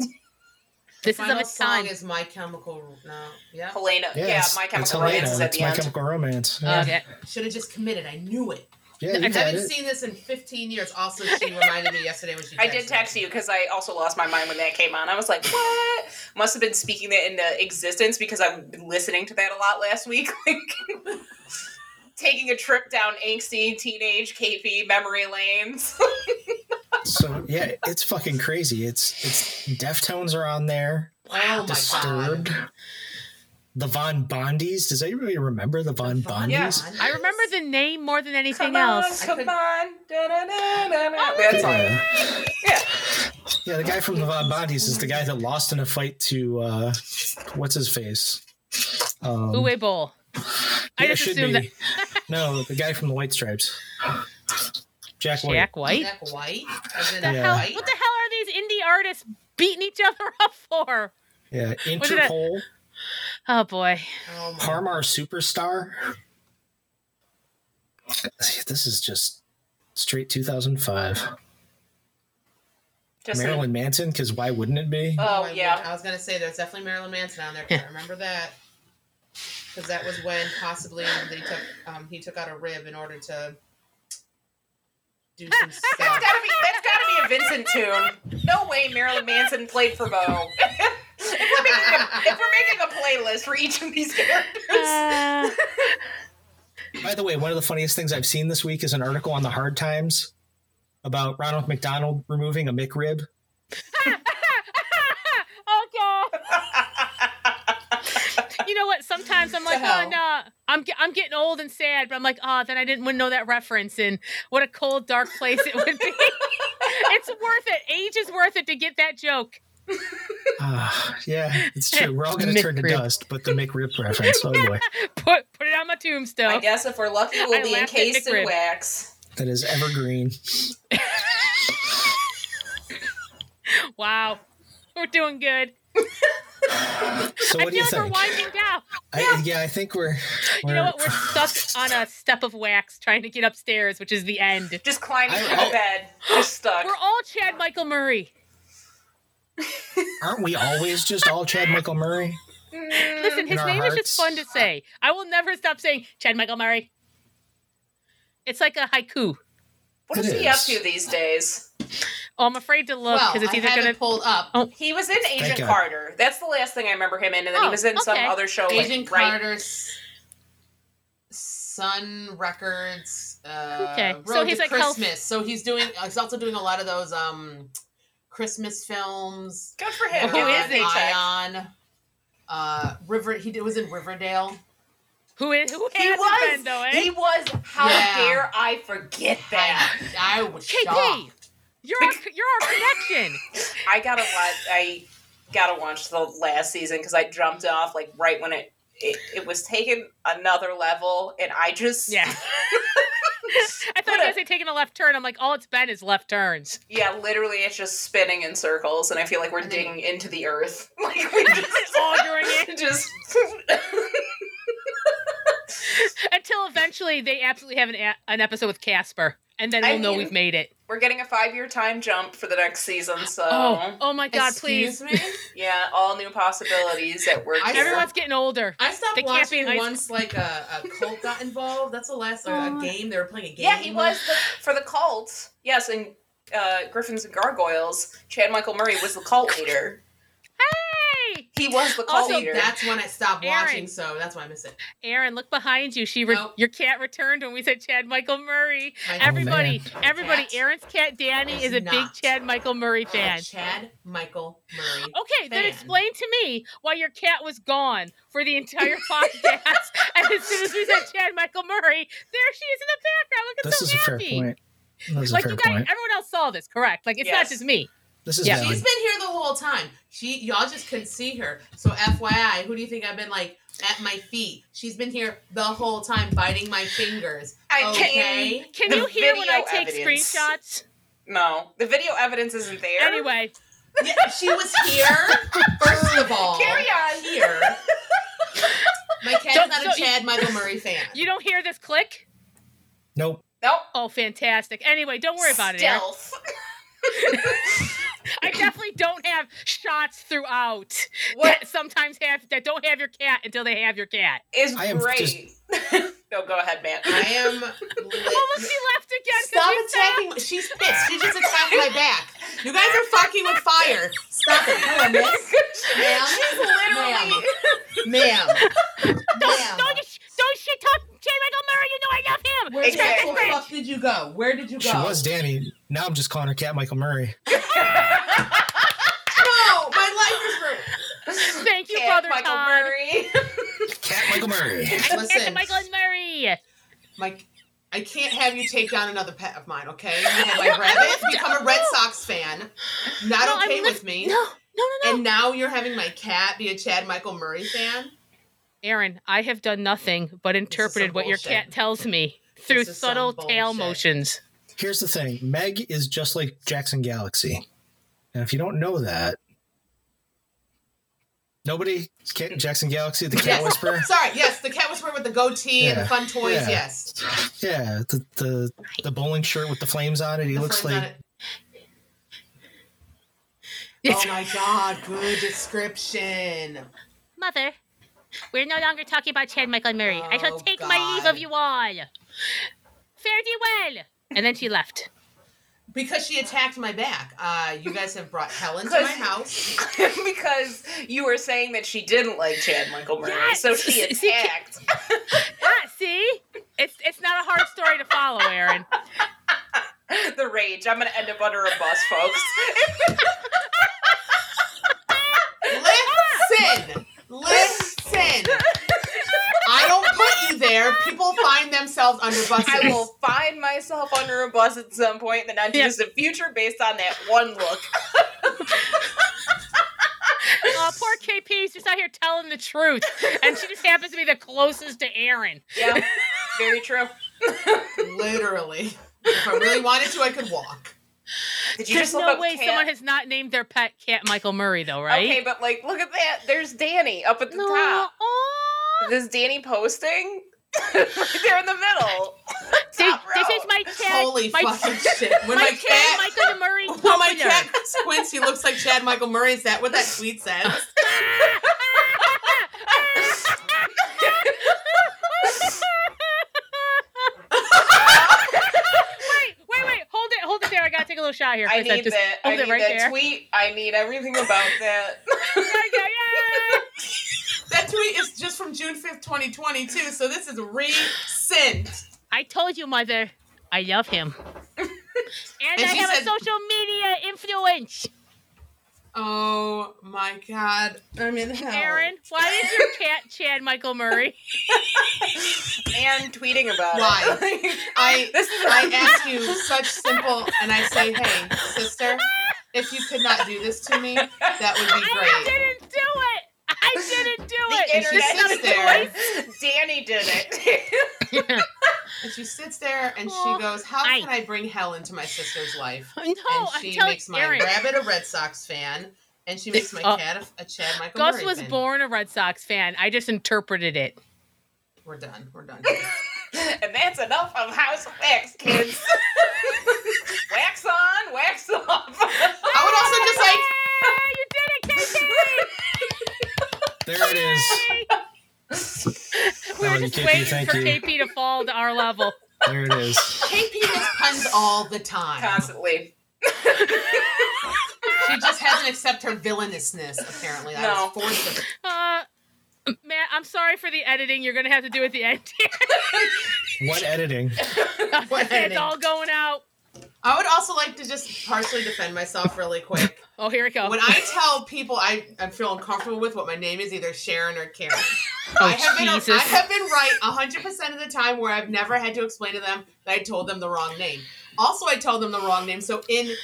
This is of final its song time. is My Chemical. No, yeah. Helena, yeah, it's- My it's Chemical Helena. Romance is at It's the My end. Chemical Romance. Yeah, Okay. Should have just committed. I knew it. Yeah I you I got haven't it. seen this in 15 years. Also, she reminded me yesterday when she. I did text me. you because I also lost my mind when that came on. I was like, "What?" Must have been speaking that into existence because I've been listening to that a lot last week. Like, taking a trip down angsty teenage KP memory lanes. So yeah, it's fucking crazy. It's it's Deftones are on there. Oh my Disturbed. god. The Von Bondies. Does anybody remember the Von Von- Bondies? Yeah. I remember the name more than anything come on, else. I come could- on. Oh, That song. Yeah. Yeah. yeah, the guy from the Von Bondies is the guy that lost in a fight to uh what's his face? Um, Uwe Boll. I yeah, just assumed be. no, the guy from the White Stripes. Jack White. Jack White. Jack White. What the Yeah. hell? What the hell are these indie artists beating each other up for? Yeah, Was it a- Interpol. Oh boy. Oh my. Harmar Superstar. This is just straight 2005. Just Marilyn Manson, because why wouldn't it be? Oh, I yeah. would- I was gonna say there's definitely Marilyn Manson on there. 'cause I remember that because that was when possibly they took um, he took out a rib in order to do some That's stuff. gotta be that's gotta be a Vincent tune. No way Marilyn Manson played for Bo. if, we're making a, if we're making a playlist for each of these characters. Uh, By the way, one of the funniest things I've seen this week is an article on the Hard Times about Ronald McDonald removing a McRib. oh god. You know what? Sometimes I'm like, oh no, I'm I'm getting old and sad, but I'm like, oh, then I didn't wouldn't know that reference, and what a cold, dark place it would be. it's worth it. Age is worth it to get that joke. Ah, yeah, it's true. We're all going to turn to dust, but the McRib reference. Oh boy, Put put it on my tombstone. I guess if we're lucky, we'll I be laughed at encased in wax. that is evergreen. Wow. We're doing good. So I what do feel you like we're winding down. I, yeah, I think we're. we're You know what? We're stuck on a step of wax trying to get upstairs, which is the end. Just climbing I- to the I- bed. Just stuck. We're all Chad Michael Murray. Aren't we always just all Chad Michael Murray? Mm, Listen, his our name is just fun to say. I will never stop saying Chad Michael Murray. It's like a haiku. What is, It is he up to these days? Oh, I'm afraid to look well, because it's either gonna. it up. Oh. He was in Agent Carter. That's the last thing I remember him in, and then he Oh, was in some other show. Agent like, right. Carter's Sun Records. Uh, Okay, Road so to he's like health- Christmas. So he's doing. He's also doing a lot of those um Christmas films. Good for him. Who is Give is him a he? Ion. Uh, River. He did, was in Riverdale. Who is who He was. been though? Eh? He was. How Yeah. dare I forget that? I, I was KP, shocked. you're our, you're our connection. I gotta watch. I gotta watch the last season because I jumped off like right when it, it it was taking another level, and I just Yeah. I thought you guys had taken a left turn. I'm like, all it's been is left turns. yeah, literally, it's just spinning in circles, and I feel like we're digging into the earth. Like we just Auguring it just until eventually they absolutely have an, a- an episode with Casper, and then I we'll know mean- we've made it. We're getting a five year time jump for the next season. So Oh, oh my God, Excuse please! me. yeah, all new possibilities at work. I- here. Everyone's getting older. I stopped They watching once like a, a cult got involved. That's the last or Oh. a game they were playing a game. Yeah, he was the, for the cult. Yes, and uh, Gryphons and Gargoyles. Chad Michael Murray was the cult leader. Hey, He was the cult Also, leader. That's when I stopped Erin. watching, so that's why I miss it. Erin, look behind you. She re- Nope. your cat returned when we said Chad Michael Murray. My- Everybody, man. everybody, Cat Erin's cat Danny is is a big Chad Michael Murray fan. Chad Michael Murray. Okay, then explain to me why your cat was gone for the entire podcast. and as soon as we said Chad Michael Murray, there she is in the background. Look at This so is a fair happy. point. This is Like a you fair guys, point. everyone else saw this, correct? Like it's not just me. This is Yeah. valid. She's been here the whole time. She y'all just couldn't see her. So FYI, who do you think I've been like at my feet? She's been here the whole time biting my fingers. I okay. can't. Can The you hear when I take evidence. screenshots? No, the video evidence isn't there. Anyway, Yeah, she was here. First of all, Carry on. here. My cat's Don't- is not a don't- Chad Michael Murray fan. you don't hear this click? Nope. Nope. Oh, fantastic. Anyway, don't worry about it. Stealth. I definitely don't have shots throughout What that sometimes have that don't have your cat until they have your cat. is I am great? no, go ahead, man. I am. Oh, look, she left again. 'cause Stop attacking. my- She's pissed. She just attacked my back. You guys are fucking with fire. Stop it. Come on, miss. Ma'am. She's literally. Ma'am. Don't, Ma'am. don't, just- don't shit talk Chad Michael Murray. You know I love him. Where Exactly. the fuck did you go? Where did you go? She was Danny. Now I'm just calling her Cat Michael Murray. No, my life is ruined. Thank you, Cat brother Michael Todd. Murray. Cat Michael Murray. Listen. Chad Michael Murray. Mike, I can't have you take down another pet of mine, okay? You have my rabbit, become a Red Sox fan. Not No, I'm okay lift- with me. No, no, no, no. And now you're having my cat be a Chad Michael Murray fan? Erin, I have done nothing but interpreted some what your cat tells me through This is some subtle tail motions. Here's the thing Meg is just like Jackson Galaxy. And if you don't know that, nobody, Cat, Jackson Galaxy, the Cat Yes. Whisperer. Sorry, yes, the cat whisperer with the goatee and the fun toys, Yeah. yes. Yeah, the, the the bowling shirt with the flames on it. He The looks like. Oh my god, good description. Mother, we're no longer talking about Chad Michael Murray. I shall Oh, take my leave of you all. Fare thee well. And then she left. Because she attacked my back. Uh, you guys have brought hell into my house. because you were saying that she didn't like Chad Michael Murray, Yes. so she attacked. Ah, see? It's it's not a hard story to follow, Erin. the rage. I'm gonna end up under a bus, folks. Listen! Listen! I don't put you there. People find themselves under buses. I will find myself under a bus at some point in the not too Yeah. distant future based on that one look. Uh, poor KP's just out here telling the truth. And she just happens to be the closest to Erin. Yeah, very true. Literally. If I really wanted to, I could walk. Did you There's just look no up way cat? someone has not named their pet cat Michael Murray, though, right? Okay, but like, look at that. There's Danny up at the no. top. Aw. This Danny posting right there in the middle. This, this is my cat. Holy my, fucking shit. When my, my, cat, cat, Michael Murray. when my cat squints, he looks like Chad Michael Murray. Is that what that tweet says? wait, wait, wait. Hold it, there. I gotta take a little shot here. for I need Just that. I need it right that there. tweet. I need everything about that. Yeah, yeah, yeah. That tweet is just from June 5th, 2022, so this is recent. I told you, mother. I love him. And, And I have said- a social media influence. Oh my god. I'm in hell. Erin, why is your cat Chad Michael Murray? and tweeting about Why? it. I I ask you such simple, and I say, hey, sister, if you could not do this to me, that would be great. I didn't do it. I didn't do the it. And internet sits is there. not a choice. Danny did it. And she sits there and Aw. she goes, How Hi. can I bring hell into my sister's life? No, and she makes my Erin. rabbit a Red Sox fan, and she makes my Uh, cat a, a Chad Michael Gus Murray was fan. born a Red Sox fan. I just interpreted it. We're done. We're done. and that's enough of House of Wax, kids. wax on, wax off. I would also just like you did it, KP! There it is. We were Oh, just KP, waiting thank for you. KP to fall to our level. There it is. KP makes puns all the time. Constantly. She just hasn't accepted her villainousness, apparently. I No. was forced to Uh, Matt, I'm sorry for the editing. You're gonna have to do at the end. What editing? What it's editing? all going out. I would also like to just partially defend myself really quick. Oh, here we go. When I tell people I, I feel uncomfortable with what my name is, either Sharon or Karen. oh, I have been Jesus. I have been right hundred percent of the time where I've never had to explain to them that I told them the wrong name. Also, I told them the wrong name. So in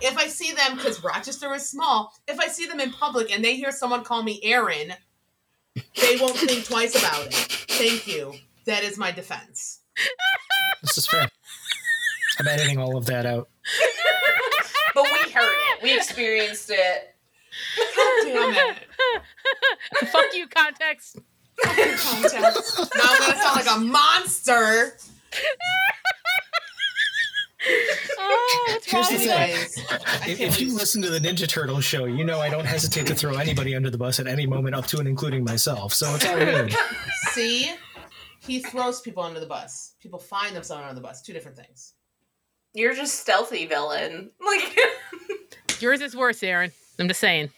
if I see them because Rochester is small, if I see them in public and they hear someone call me Erin, they won't think twice about it. Thank you. That is my defense. This is fair. I'm editing all of that out. But we heard it. We experienced it. Damn it. Fuck you, context. Context. Now I'm gonna sound like a monster. Oh, Here's the thing. you? Anyways, I If, if you listen to the Ninja Turtle show, you know I don't hesitate to throw anybody under the bus at any moment, up to and including myself. So it's all good. see, he throws people under the bus. People find themselves under the bus. Two different things. You're just stealthy villain. Like Yours is worse, Erin. I'm just saying.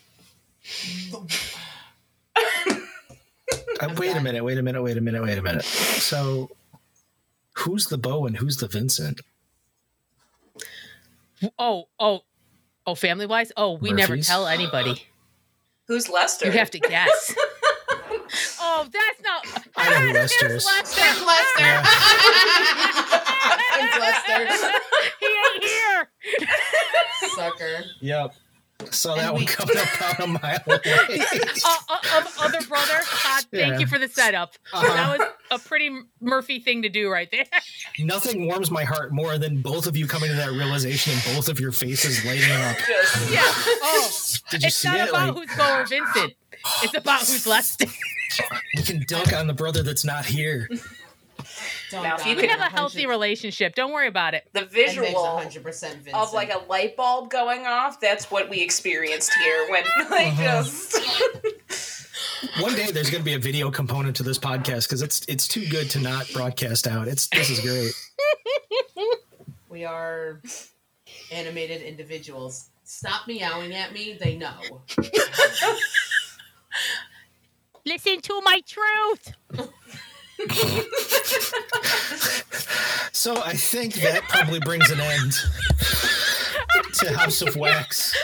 Uh, wait a minute, wait a minute, wait a minute, wait a minute. So, who's the Bo and who's the Vincent? Oh, oh, oh, family wise? Oh, we never tell anybody. who's Lester? You have to guess. oh, that's not. I know who There's Lester is. Lester. There's Lester. There's Lester. he ain't here. Sucker. Yep. Saw And that one we- coming up about a mile away. Uh, uh, other brother, Todd, thank Yeah. you for the setup. Uh-huh. That was a pretty Murphy thing to do right there. Nothing warms my heart more than both of you coming to that realization and both of your faces lighting up. just yeah. Oh, Did you it's see not it? about Like, who's Bo or Vincent. It's about who's Lester. we can dunk on the brother that's not here. Don't Now, if you We could have a healthy relationship. Don't worry about it. the visual 100% of like a light bulb going off. That's what we experienced here when like Uh-huh. just One day there's going to be a video component to this podcast because it's it's too good to not broadcast out. It's this is great. we are animated individuals. Stop meowing at me. They know. Listen to my truth. So I think that probably brings an end to House of Wax.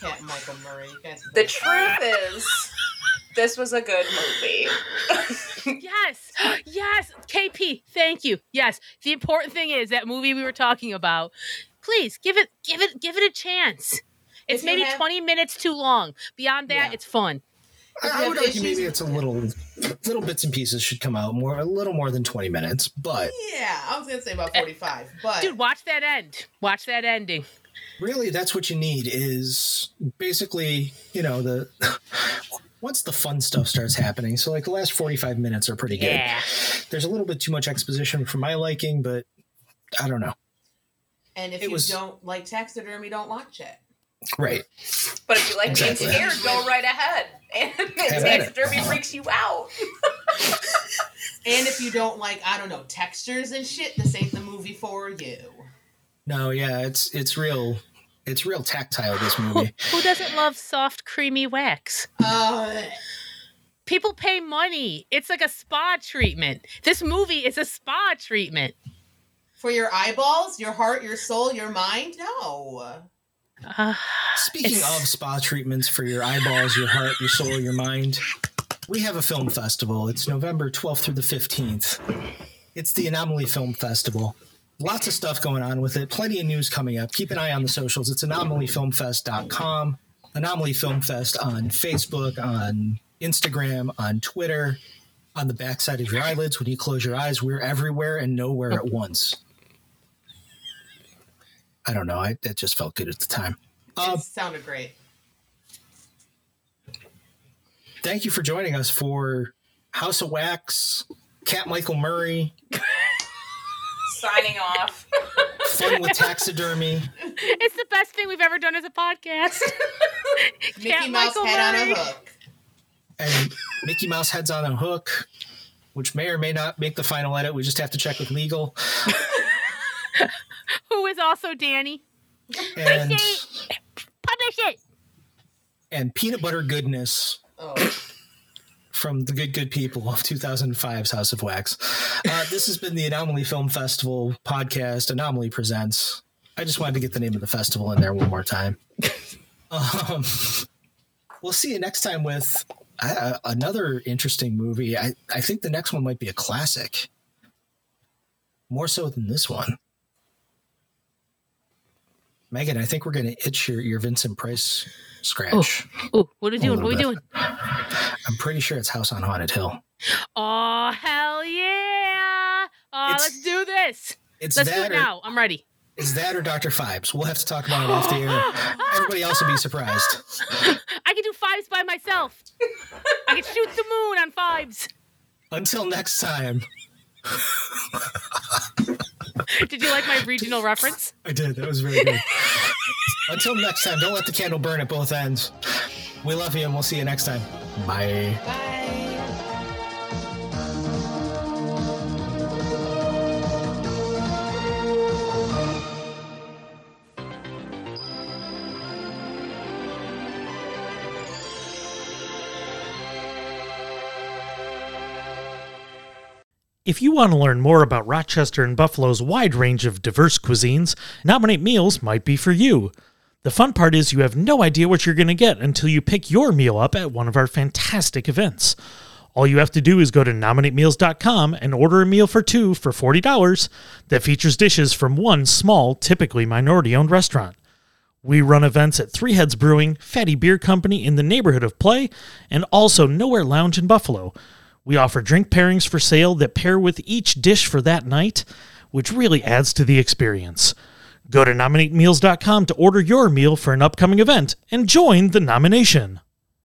Cat Michael Murray. You guys the truth is this was a good movie. Yes. Yes. KP, thank you. Yes. The important thing is that movie we were talking about. Please give it give it give it a chance. It's maybe have- 20 minutes too long. Beyond that, Yeah. it's fun. I, you I have would argue maybe it's a little, little bits and pieces should come out more, a little more than twenty minutes. But Yeah, I was gonna say about forty-five, but Dude, watch that end. Watch that ending. really, that's what you need. Is basically, you know, the once the fun stuff starts happening. So like the last forty-five minutes are pretty good. Yeah. There's a little bit too much exposition for my liking, but I don't know. and if it you was- don't like taxidermy, don't watch it. Right. But if you like Exactly. being scared, go right ahead. And Have at it. taxidermy freaks you out. And if you don't like, I don't know, textures and shit, this ain't the movie for you. No, yeah, it's it's real. It's real tactile. This Who, movie. who doesn't love soft, creamy wax? Uh, People pay money. It's like a spa treatment. This movie is a spa treatment. for your eyeballs, your heart, your soul, your mind? No. Uh, Speaking of spa treatments for your eyeballs, your heart, your soul, your mind, we have a film festival. It's November 12th through the 15th. It's the Anomaly Film Festival. Lots of stuff going on with it. Plenty of news coming up. Keep an eye on the socials. It's anomalyfilmfest.com, Anomaly Film Fest on Facebook, on Instagram, on Twitter, on the backside of your eyelids. When you close your eyes, we're everywhere and nowhere at once. I don't know. I, it just felt good at the time. Uh, it sounded great. thank you for joining us for House of Wax, Cat Michael Murray, Signing off. Fun with Taxidermy, it's the best thing we've ever done as a podcast. Mickey Cat Mouse Michael head Murray. on a hook. and Mickey Mouse Heads on a Hook, which may or may not make the final edit. We just have to check with legal. Who is also Danny? And, Publish it. and Peanut Butter Goodness Oh, from the Good Good People of 2005's House of Wax. Uh, this has been the Anomaly Film Festival podcast. Anomaly Presents. I just wanted to get the name of the festival in there one more time. Um, we'll see you next time with uh, another interesting movie. I, I think the next one might be a classic, more so than this one. Megan, I think we're going to itch your, your Vincent Price scratch. Ooh, what are we doing? What are we bit. doing? I'm pretty sure it's House on Haunted Hill. Oh hell yeah! Oh, It's- let's do this. It's Let's do that it or, now. I'm ready. It's that or Dr. Phibes. We'll have to talk about it off the air. Everybody else will be surprised. I can do fives by myself. I can shoot the moon on fives. Until next time. Did you like my regional reference? I did. That was very good. Until next time, don't let the candle burn at both ends. We love you and we'll see you next time. Bye. bye. If you want to learn more about Rochester and Buffalo's wide range of diverse cuisines, Nominate Meals might be for you. The fun part is you have no idea what you're going to get until you pick your meal up at one of our fantastic events. All you have to do is go to nominatemeals.com and order a meal for two for $40 that features dishes from one small, typically minority owned restaurant. We run events at Three Heads Brewing, Fatty Beer Company in the neighborhood of Play, and also Nowhere Lounge in Buffalo. We offer drink pairings for sale that pair with each dish for that night, which really adds to the experience. Go to nominatemeals.com to order your meal for an upcoming event and join the nomination.